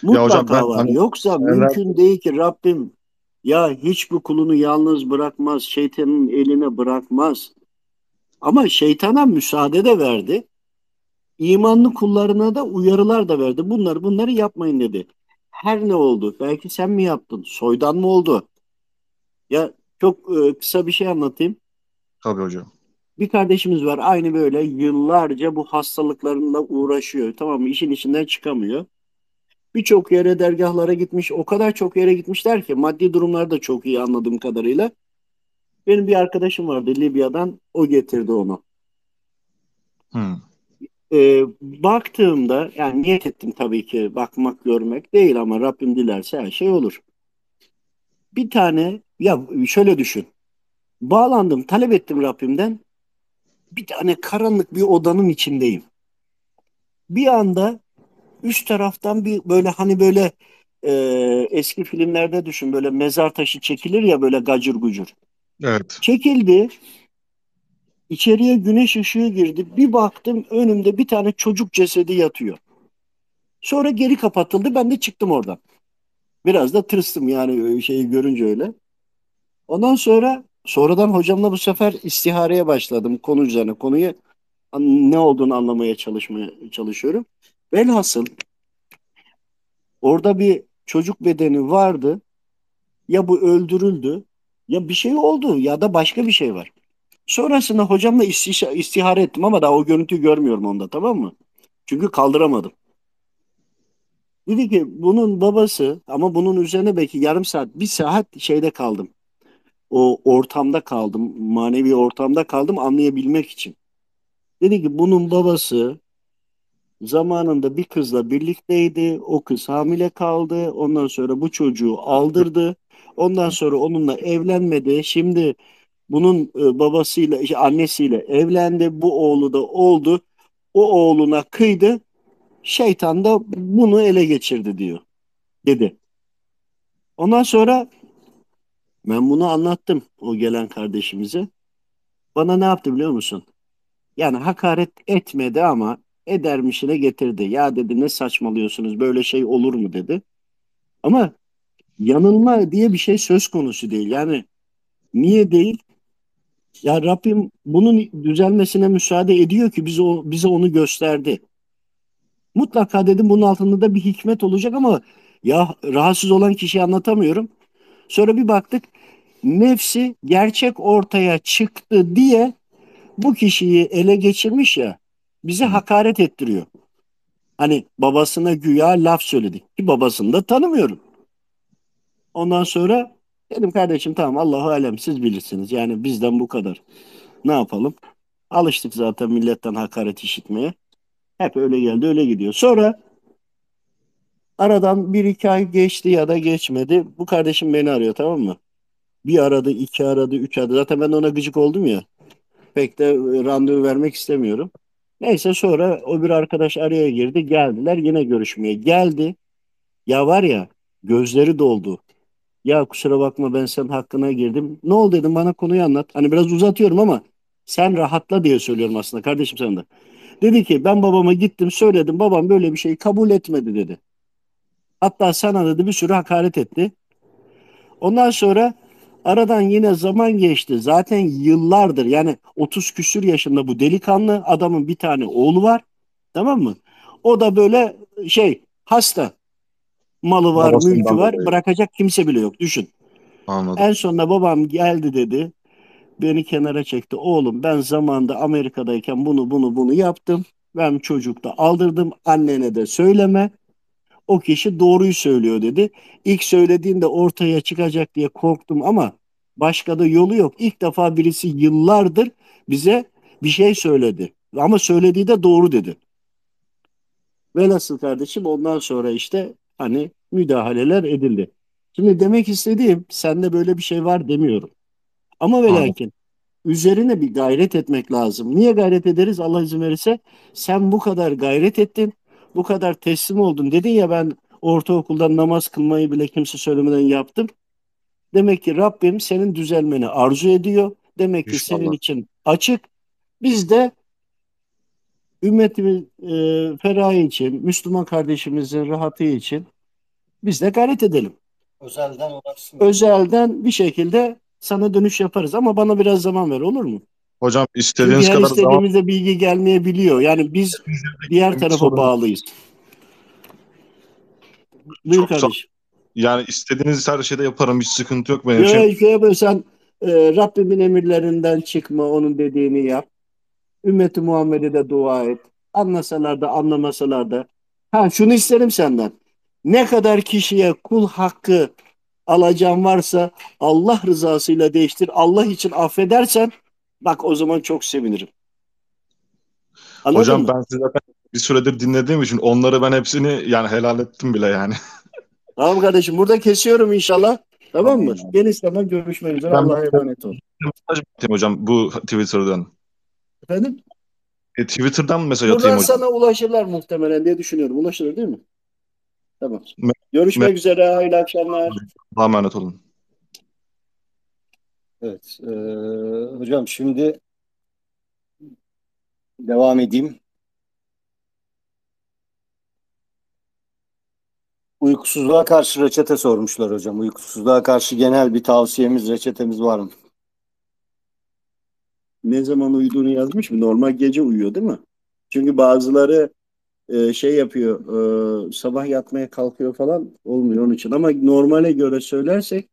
Mutlaka hocam ben var. hani Yoksa seneler- mümkün değil ki Rabbim ya hiçbir kulunu yalnız bırakmaz, şeytanın eline bırakmaz. Ama şeytana müsaade de verdi. İmanlı kullarına da uyarılar da verdi. Bunları bunları yapmayın dedi. Her ne oldu? Belki sen mi yaptın? Soydan mı oldu? Ya çok e, kısa bir şey anlatayım. Tabii hocam. Bir kardeşimiz var aynı böyle yıllarca bu hastalıklarla uğraşıyor. Tamam mı? İşin içinden çıkamıyor. Birçok yere dergahlara gitmiş. O kadar çok yere gitmişler ki maddi durumları da çok iyi anladığım kadarıyla. Benim bir arkadaşım vardı Libya'dan. O getirdi onu. Hı. Ee, baktığımda yani niyet ettim tabii ki bakmak görmek değil ama Rabbim dilerse her şey olur. Bir tane ya şöyle düşün. Bağlandım talep ettim Rabbimden. Bir tane karanlık bir odanın içindeyim. Bir anda üst taraftan bir böyle hani böyle e, eski filmlerde düşün böyle mezar taşı çekilir ya böyle gacır gucur. Evet. Çekildi. İçeriye güneş ışığı girdi. Bir baktım önümde bir tane çocuk cesedi yatıyor. Sonra geri kapatıldı. Ben de çıktım oradan. Biraz da tırstım yani şeyi görünce öyle. Ondan sonra sonradan hocamla bu sefer istihareye başladım konu üzerine. Konuyu ne olduğunu anlamaya çalışmaya çalışıyorum. Velhasıl orada bir çocuk bedeni vardı. Ya bu öldürüldü ya bir şey oldu ya da başka bir şey var. Sonrasında hocamla istiş- istihare ettim ama daha o görüntüyü görmüyorum onda tamam mı? Çünkü kaldıramadım. Dedi ki bunun babası ama bunun üzerine belki yarım saat, bir saat şeyde kaldım. O ortamda kaldım, manevi ortamda kaldım anlayabilmek için. Dedi ki bunun babası zamanında bir kızla birlikteydi. O kız hamile kaldı. Ondan sonra bu çocuğu aldırdı. Ondan sonra onunla evlenmedi. Şimdi bunun e, babasıyla, annesiyle evlendi. Bu oğlu da oldu. O oğluna kıydı. Şeytan da bunu ele geçirdi diyor. Dedi. Ondan sonra ben bunu anlattım o gelen kardeşimize. Bana ne yaptı biliyor musun? Yani hakaret etmedi ama edermişine getirdi. Ya dedi ne saçmalıyorsunuz böyle şey olur mu dedi. Ama yanılma diye bir şey söz konusu değil. Yani niye değil? Ya Rabbim bunun düzelmesine müsaade ediyor ki bize, o, bize onu gösterdi. Mutlaka dedim bunun altında da bir hikmet olacak ama ya rahatsız olan kişiyi anlatamıyorum. Sonra bir baktık nefsi gerçek ortaya çıktı diye bu kişiyi ele geçirmiş ya bize hakaret ettiriyor. Hani babasına güya laf söyledik ki babasını da tanımıyorum. Ondan sonra dedim kardeşim tamam Allahu alem siz bilirsiniz. Yani bizden bu kadar. Ne yapalım? Alıştık zaten milletten hakaret işitmeye. Hep öyle geldi öyle gidiyor. Sonra aradan bir iki ay geçti ya da geçmedi. Bu kardeşim beni arıyor tamam mı? Bir aradı, iki aradı, üç aradı. Zaten ben ona gıcık oldum ya. Pek de e, randevu vermek istemiyorum. Neyse sonra o bir arkadaş araya girdi. Geldiler yine görüşmeye. Geldi. Ya var ya gözleri doldu. Ya kusura bakma ben senin hakkına girdim. Ne oldu dedim bana konuyu anlat. Hani biraz uzatıyorum ama sen rahatla diye söylüyorum aslında kardeşim sana da. Dedi ki ben babama gittim söyledim. Babam böyle bir şeyi kabul etmedi dedi. Hatta sana dedi bir sürü hakaret etti. Ondan sonra aradan yine zaman geçti. Zaten yıllardır yani 30 küsür yaşında bu delikanlı adamın bir tane oğlu var. Tamam mı? O da böyle şey hasta. Malı var, Babasından mülkü var. dolayı. Bırakacak kimse bile yok. Düşün. Anladım. En sonunda babam geldi dedi. Beni kenara çekti. Oğlum ben zamanında Amerika'dayken bunu bunu bunu yaptım. Ben çocukta aldırdım. Annene de söyleme. O kişi doğruyu söylüyor dedi. İlk söylediğinde ortaya çıkacak diye korktum ama başka da yolu yok. İlk defa birisi yıllardır bize bir şey söyledi. Ama söylediği de doğru dedi. Velhasıl kardeşim ondan sonra işte hani müdahaleler edildi. Şimdi demek istediğim sende böyle bir şey var demiyorum. Ama ve lakin üzerine bir gayret etmek lazım. Niye gayret ederiz Allah izin verirse? Sen bu kadar gayret ettin, bu kadar teslim oldun. Dedin ya ben ortaokulda namaz kılmayı bile kimse söylemeden yaptım. Demek ki Rabbim senin düzelmeni arzu ediyor. Demek ki İnşallah. senin için açık. Biz de ümmetimiz e, ferahı için, Müslüman kardeşimizin rahatı için biz de gayret edelim. Özelden ulaşsın. Özelden bir şekilde sana dönüş yaparız ama bana biraz zaman ver olur mu? Hocam Çünkü istediğiniz her kadar zaman istediğimizde bilgi gelmeyebiliyor. Yani biz diğer tarafa sorun. bağlıyız. Buyur Çok kardeşim. yani istediğiniz her şeyde yaparım. Hiç sıkıntı yok benim için. Böyle şey yapıyorsan e, Rabbimin emirlerinden çıkma, onun dediğini yap. Ümmeti Muhammed'e de dua et. Anlasalar da anlamasalar da. Ha şunu isterim senden. Ne kadar kişiye kul hakkı alacağın varsa Allah rızasıyla değiştir. Allah için affedersen bak o zaman çok sevinirim. Anladın Hocam mı? ben sizi zaten bir süredir dinlediğim için onları ben hepsini yani helal ettim bile yani. Tamam kardeşim burada kesiyorum inşallah. Tamam mı? Geniş zaman görüşmek üzere. Allah'a emanet ol. Mesaj mı atayım hocam bu Twitter'dan. Efendim? E, Twitter'dan mı mesaj Buradan atayım hocam? sana ulaşırlar muhtemelen diye düşünüyorum. Ulaşılır değil mi? Tamam. Me- Görüşmek me- üzere. Hayırlı akşamlar. Allah'a emanet olun. Evet. e, hocam şimdi devam edeyim. Uykusuzluğa karşı reçete sormuşlar hocam. Uykusuzluğa karşı genel bir tavsiyemiz, reçetemiz var mı? Ne zaman uyuduğunu yazmış mı? Normal gece uyuyor değil mi? Çünkü bazıları e, şey yapıyor. e, sabah yatmaya kalkıyor falan. Olmuyor onun için. Ama normale göre söylersek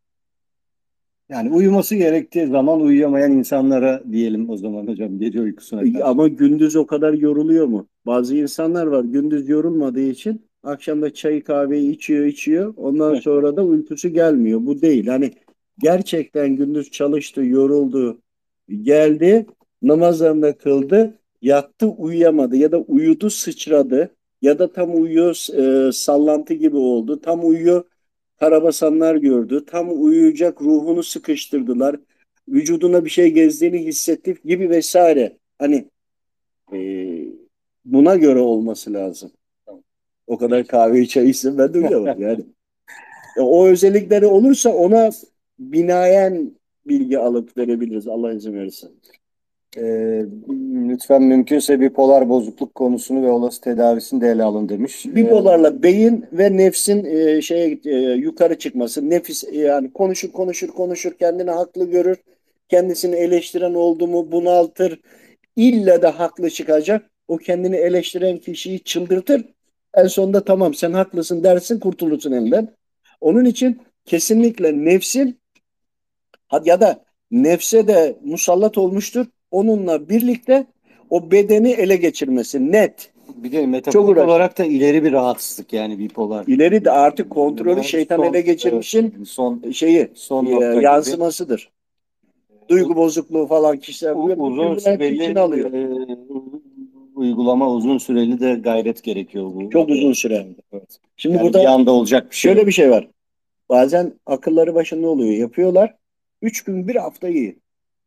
Yani uyuması gerektiği zaman uyuyamayan insanlara diyelim o zaman hocam gece uykusuna karşı. ama gündüz o kadar yoruluyor mu? Bazı insanlar var gündüz yorulmadığı için akşam da çayı kahveyi içiyor içiyor. Ondan sonra da uykusu gelmiyor. Bu değil. Hani gerçekten gündüz çalıştı, yoruldu, geldi, namazlarını kıldı, yattı, uyuyamadı ya da uyudu, sıçradı ya da tam uyuyor, e, sallantı gibi oldu. Tam uyuyor, karabasanlar gördü. Tam uyuyacak ruhunu sıkıştırdılar. Vücuduna bir şey gezdiğini hissetti gibi vesaire. Hani e, buna göre olması lazım. O kadar kahve çay içsem ben de uyuyamam yani. O özellikleri olursa ona binaen bilgi alıp verebiliriz Allah izin verirse. Ee, lütfen mümkünse bipolar bozukluk konusunu ve olası tedavisini de ele alın demiş. Bipolarla beyin ve nefsin e, şeye e, yukarı çıkması. Nefis e, yani konuşur konuşur konuşur kendini haklı görür. Kendisini eleştiren oldu mu bunaltır. İlla da haklı çıkacak. O kendini eleştiren kişiyi çıldırtır. En sonunda tamam sen haklısın dersin kurtulursun elinden. Onun için kesinlikle nefsin ya da nefse de musallat olmuştur. Onunla birlikte o bedeni ele geçirmesi net. Bir de Çok metaforik uğraştım. olarak da ileri bir rahatsızlık yani bipolar. İleri de artık kontrolü Bunlar şeytan son- ele geçirmişin evet, son şeyi son e, nokta gibi. yansımasıdır. Duygu bozukluğu falan kişisel U- uzun süreli alıyor. e, uygulama uzun süreli de gayret gerekiyor bu. Çok uzun süre. Evet. Şimdi Yani burada bir anda olacak bir şey. şöyle yok. bir şey var. Bazen akılları başında oluyor. Yapıyorlar. Üç gün bir hafta iyi.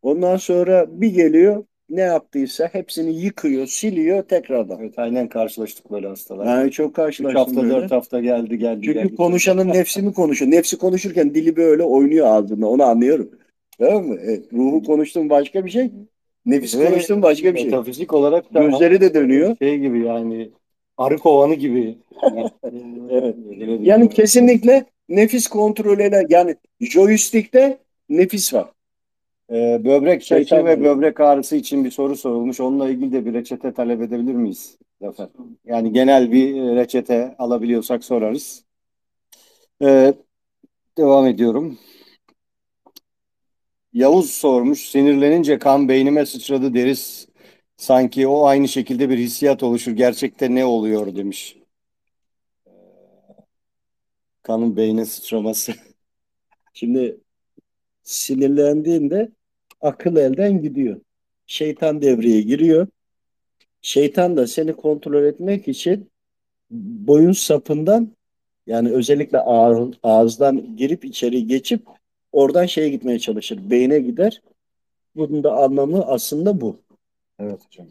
Ondan sonra bir geliyor ne yaptıysa hepsini yıkıyor, siliyor tekrardan. Evet, aynen karşılaştık böyle hastalar. Yani çok 3 karşılaştım hafta böyle. 4 hafta geldi geldi Çünkü geldi. konuşanın nefsi mi konuşuyor? Nefsi konuşurken dili böyle oynuyor ağzında. Onu anlıyorum. Tamam mı? Evet, ruhu konuştuğun başka bir şey. Nefis Ve konuştuğun başka bir şey. Metafizik olarak da Gözleri de dönüyor. şey gibi yani arı kovanı gibi. Evet. Yani kesinlikle nefis kontrolüne yani joystick'te nefis var. Ee, böbrek şeker ve böbrek ağrısı için bir soru sorulmuş. Onunla ilgili de bir reçete talep edebilir miyiz? Zafer? Yani genel bir e, reçete alabiliyorsak sorarız. Ee, devam ediyorum. Yavuz sormuş. Sinirlenince kan beynime sıçradı deriz. Sanki o aynı şekilde bir hissiyat oluşur. Gerçekte ne oluyor demiş. Ee, Kanın beyne sıçraması. Şimdi sinirlendiğinde akıl elden gidiyor. Şeytan devreye giriyor. Şeytan da seni kontrol etmek için boyun sapından yani özellikle ağ- ağızdan girip içeri geçip oradan şeye gitmeye çalışır. Beyne gider. Bunun da anlamı aslında bu. Evet hocam.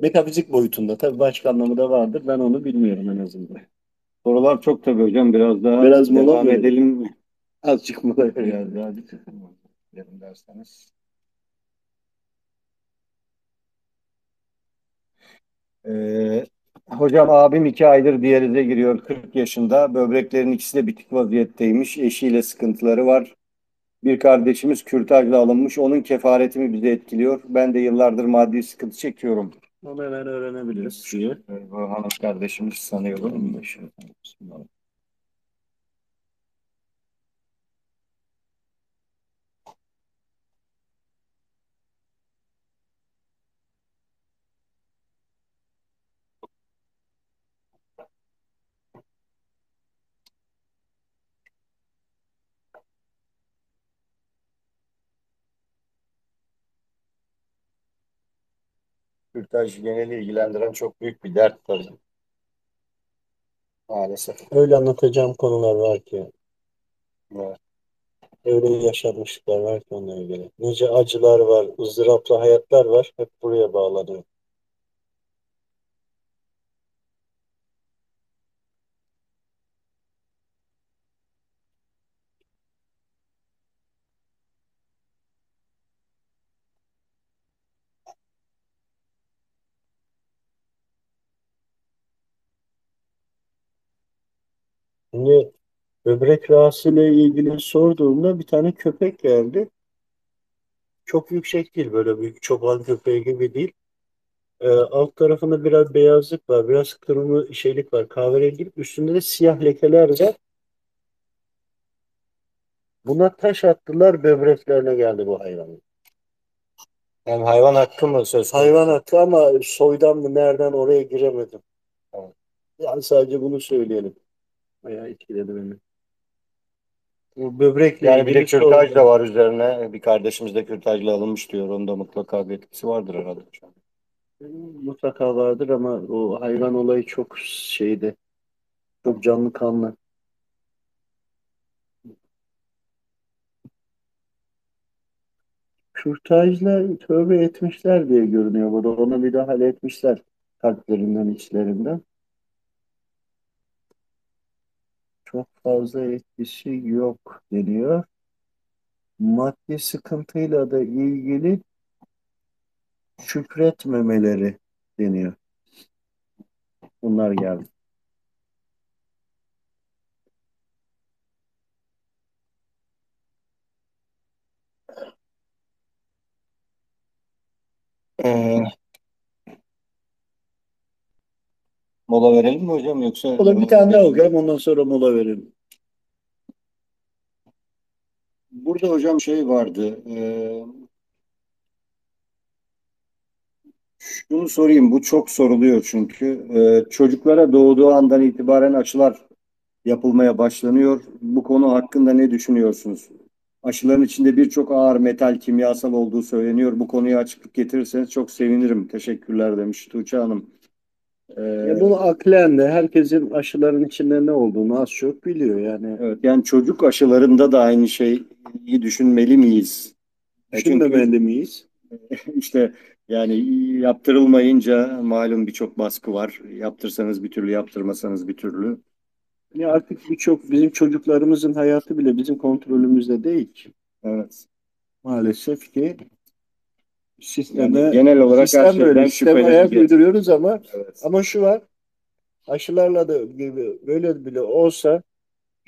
Metafizik boyutunda. Tabii başka anlamı da vardır. Ben onu bilmiyorum en azından. Sorular çok tabii hocam. Biraz daha Biraz mola devam verelim. edelim. Azıcık mı? Biraz daha gidelim derseniz. Ee, hocam abim iki aydır diyalize giriyor 40 yaşında. Böbreklerin ikisi de bitik vaziyetteymiş. Eşiyle sıkıntıları var. Bir kardeşimiz kürtajla alınmış. Onun kefareti mi bizi etkiliyor? Ben de yıllardır maddi sıkıntı çekiyorum. Onu hemen öğrenebiliriz. Ee, Bu hanım kardeşimiz sanıyorum. Kürtaj geneli ilgilendiren çok büyük bir dert tabii. Maalesef. Öyle anlatacağım konular var ki. Evet. Öyle yaşanmışlıklar var ki onunla ilgili. Nice acılar var, ızdıraplı hayatlar var. Hep buraya bağlanıyor. Şimdi böbrek rahatsızlığıyla ilgili sorduğumda bir tane köpek geldi. Çok yüksek değil böyle büyük çoban köpeği gibi değil. Ee, alt tarafında biraz beyazlık var, biraz kırmızı şeylik var, kahverengilik. Üstünde de siyah lekeler var. Buna taş attılar, böbreklerine geldi bu hayvanın. Yani hayvan hakkı mı söz konusu? Hayvan hakkı ama soydan mı nereden oraya giremedim. Tamam. Yani sadece bunu söyleyelim. Bayağı etkiledi beni. Böbrekle Yani bir de kürtaj da var üzerine. Bir kardeşimiz de kürtajla alınmış diyor. Onda mutlaka bir etkisi vardır herhalde. Mutlaka vardır ama o hayvan olayı çok şeydi. Çok canlı kanlı. Kürtajla tövbe etmişler diye görünüyor burada. Ona müdahale etmişler kalplerinden, içlerinden. Çok fazla etkisi yok deniyor. Maddi sıkıntıyla da ilgili şükretmemeleri deniyor. Bunlar geldi. Ee, mola verelim mi hocam yoksa? Ola bir tane daha okuyalım ondan sonra mola verelim. Burada hocam şey vardı. eee, şunu sorayım. Bu çok soruluyor çünkü. Eee, çocuklara doğduğu andan itibaren aşılar yapılmaya başlanıyor. Bu konu hakkında ne düşünüyorsunuz? Aşıların içinde birçok ağır metal kimyasal olduğu söyleniyor. Bu konuya açıklık getirirseniz çok sevinirim. Teşekkürler demiş Tuğçe Hanım. Eee, Ya bunu aklen de herkesin aşıların içinde ne olduğunu az çok biliyor yani. evet, yani çocuk aşılarında da aynı şeyi düşünmeli miyiz? E çünkü- Düşünmemeli miyiz? İşte yani yaptırılmayınca malum birçok baskı var. Yaptırsanız bir türlü, yaptırmasanız bir türlü. Ya artık birçok bizim çocuklarımızın hayatı bile bizim kontrolümüzde değil ki. Evet. Maalesef ki sisteme Yani genel olarak her sistem şeyden böyle sisteme ayak şüpheleniyoruz. uyduruyoruz ama Evet. ama şu var aşılarla da gibi böyle bile olsa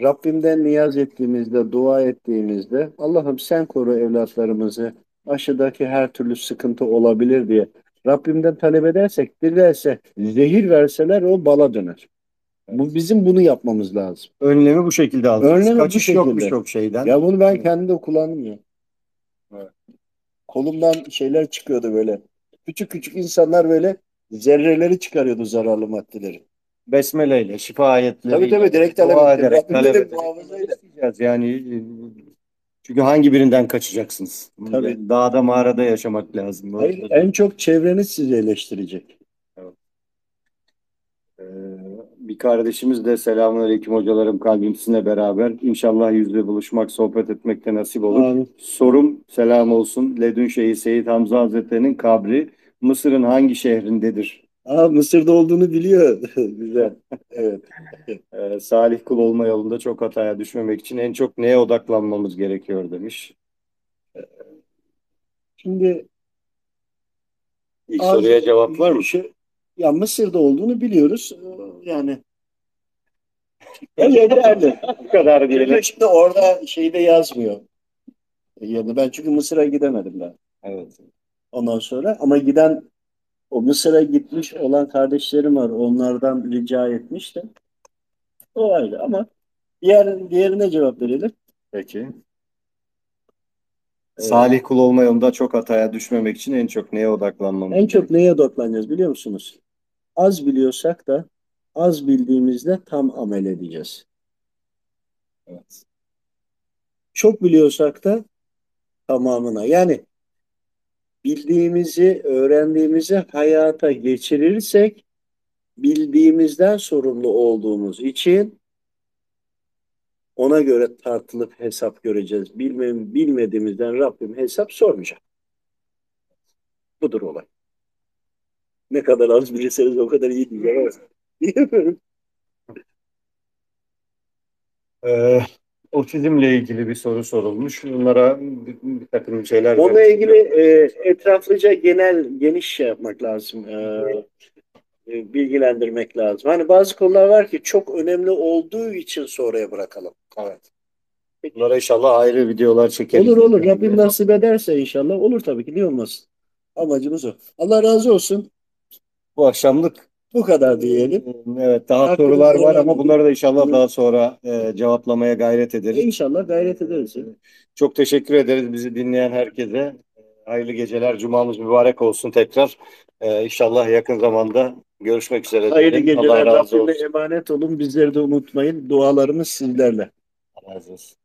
Rabbimden niyaz ettiğimizde, dua ettiğimizde Allah'ım sen koru evlatlarımızı aşıdaki her türlü sıkıntı olabilir diye Rabbimden talep edersek dilerse zehir verseler o bala döner. Bu bizim bunu yapmamız lazım. Önlemi bu şekilde alacağız. Önlemi bu Kaçış yok şekilde. birçok şeyden. Ya bunu ben kendim de kullandım ya. Evet. Kolumdan şeyler çıkıyordu böyle. Küçük küçük insanlar böyle zerreleri çıkarıyordu zararlı maddeleri. Besmele ile, şifa ayetleriyle, Tabii tabii direkt dua ederek, Rabbim talep ederek. Yani çünkü hangi birinden kaçacaksınız? Tabii. Dağda mağarada yaşamak lazım. Hayır, en çok çevreniz sizi eleştirecek. Ee, Bir kardeşimiz de selamünaleyküm hocalarım kalbim sizinle beraber. İnşallah yüzle buluşmak, sohbet etmek de nasip olur. Amin. Sorum selam olsun. Ledün Şeyhi Seyyid Hamza Hazretleri'nin kabri Mısır'ın hangi şehrindedir? Aa, Mısır'da olduğunu biliyor. Güzel. Evet. Ee, salih kul olma yolunda çok hataya düşmemek için en çok neye odaklanmamız gerekiyor demiş. Şimdi İlk Az- soruya cevap var mı? Şu- ya Mısır'da olduğunu biliyoruz. Ee, Yani yeterli. Bu kadar diyelim. Şimdi orada şeyde yazmıyor. Yani ben çünkü Mısır'a gidemedim ben. Evet. Ondan sonra ama giden o Mısır'a gitmiş olan kardeşlerim var. Onlardan rica etmiştim. O ayrı ama diğer, diğerine cevap verelim. Peki. Salih kul olma yolunda çok hataya düşmemek için en çok neye odaklanmamız En çok gerekiyor? neye odaklanacağız biliyor musunuz? Az biliyorsak da az bildiğimizde tam amel edeceğiz. Evet. Çok biliyorsak da tamamına. Yani bildiğimizi, öğrendiğimizi hayata geçirirsek bildiğimizden sorumlu olduğumuz için ona göre tartılıp hesap göreceğiz. Bilmem, bilmediğimizden Rabbim hesap sormayacak. Budur olay. Ne kadar az bilirseniz o kadar iyi diyeceğim ama diyemiyorum. Ee, otizmle ilgili bir soru sorulmuş. Bunlara bir, bir takım şeyler Onunla ilgili e, etraflıca genel geniş şey yapmak lazım. E, e, bilgilendirmek lazım. Hani bazı konular var ki çok önemli olduğu için sonraya bırakalım. Evet. Bunlara inşallah ayrı videolar çekeriz. Olur olur. Rabbim nasip ederse inşallah olur tabii ki. Niye olmasın? Amacımız o. Allah razı olsun. Bu akşamlık Bu kadar diyelim. evet daha Hakkınızda sorular var ama bunları da inşallah daha sonra e, cevaplamaya gayret ederiz. İnşallah gayret ederiz. Çok teşekkür ederiz bizi dinleyen herkese. Hayırlı geceler. Cumamız mübarek olsun tekrar. Ee, inşallah yakın zamanda görüşmek üzere. Hayırlı diyelim. geceler. Allah razı olsun. emanet olun. Bizleri de unutmayın. Dualarımız sizlerle. Allah razı olsun.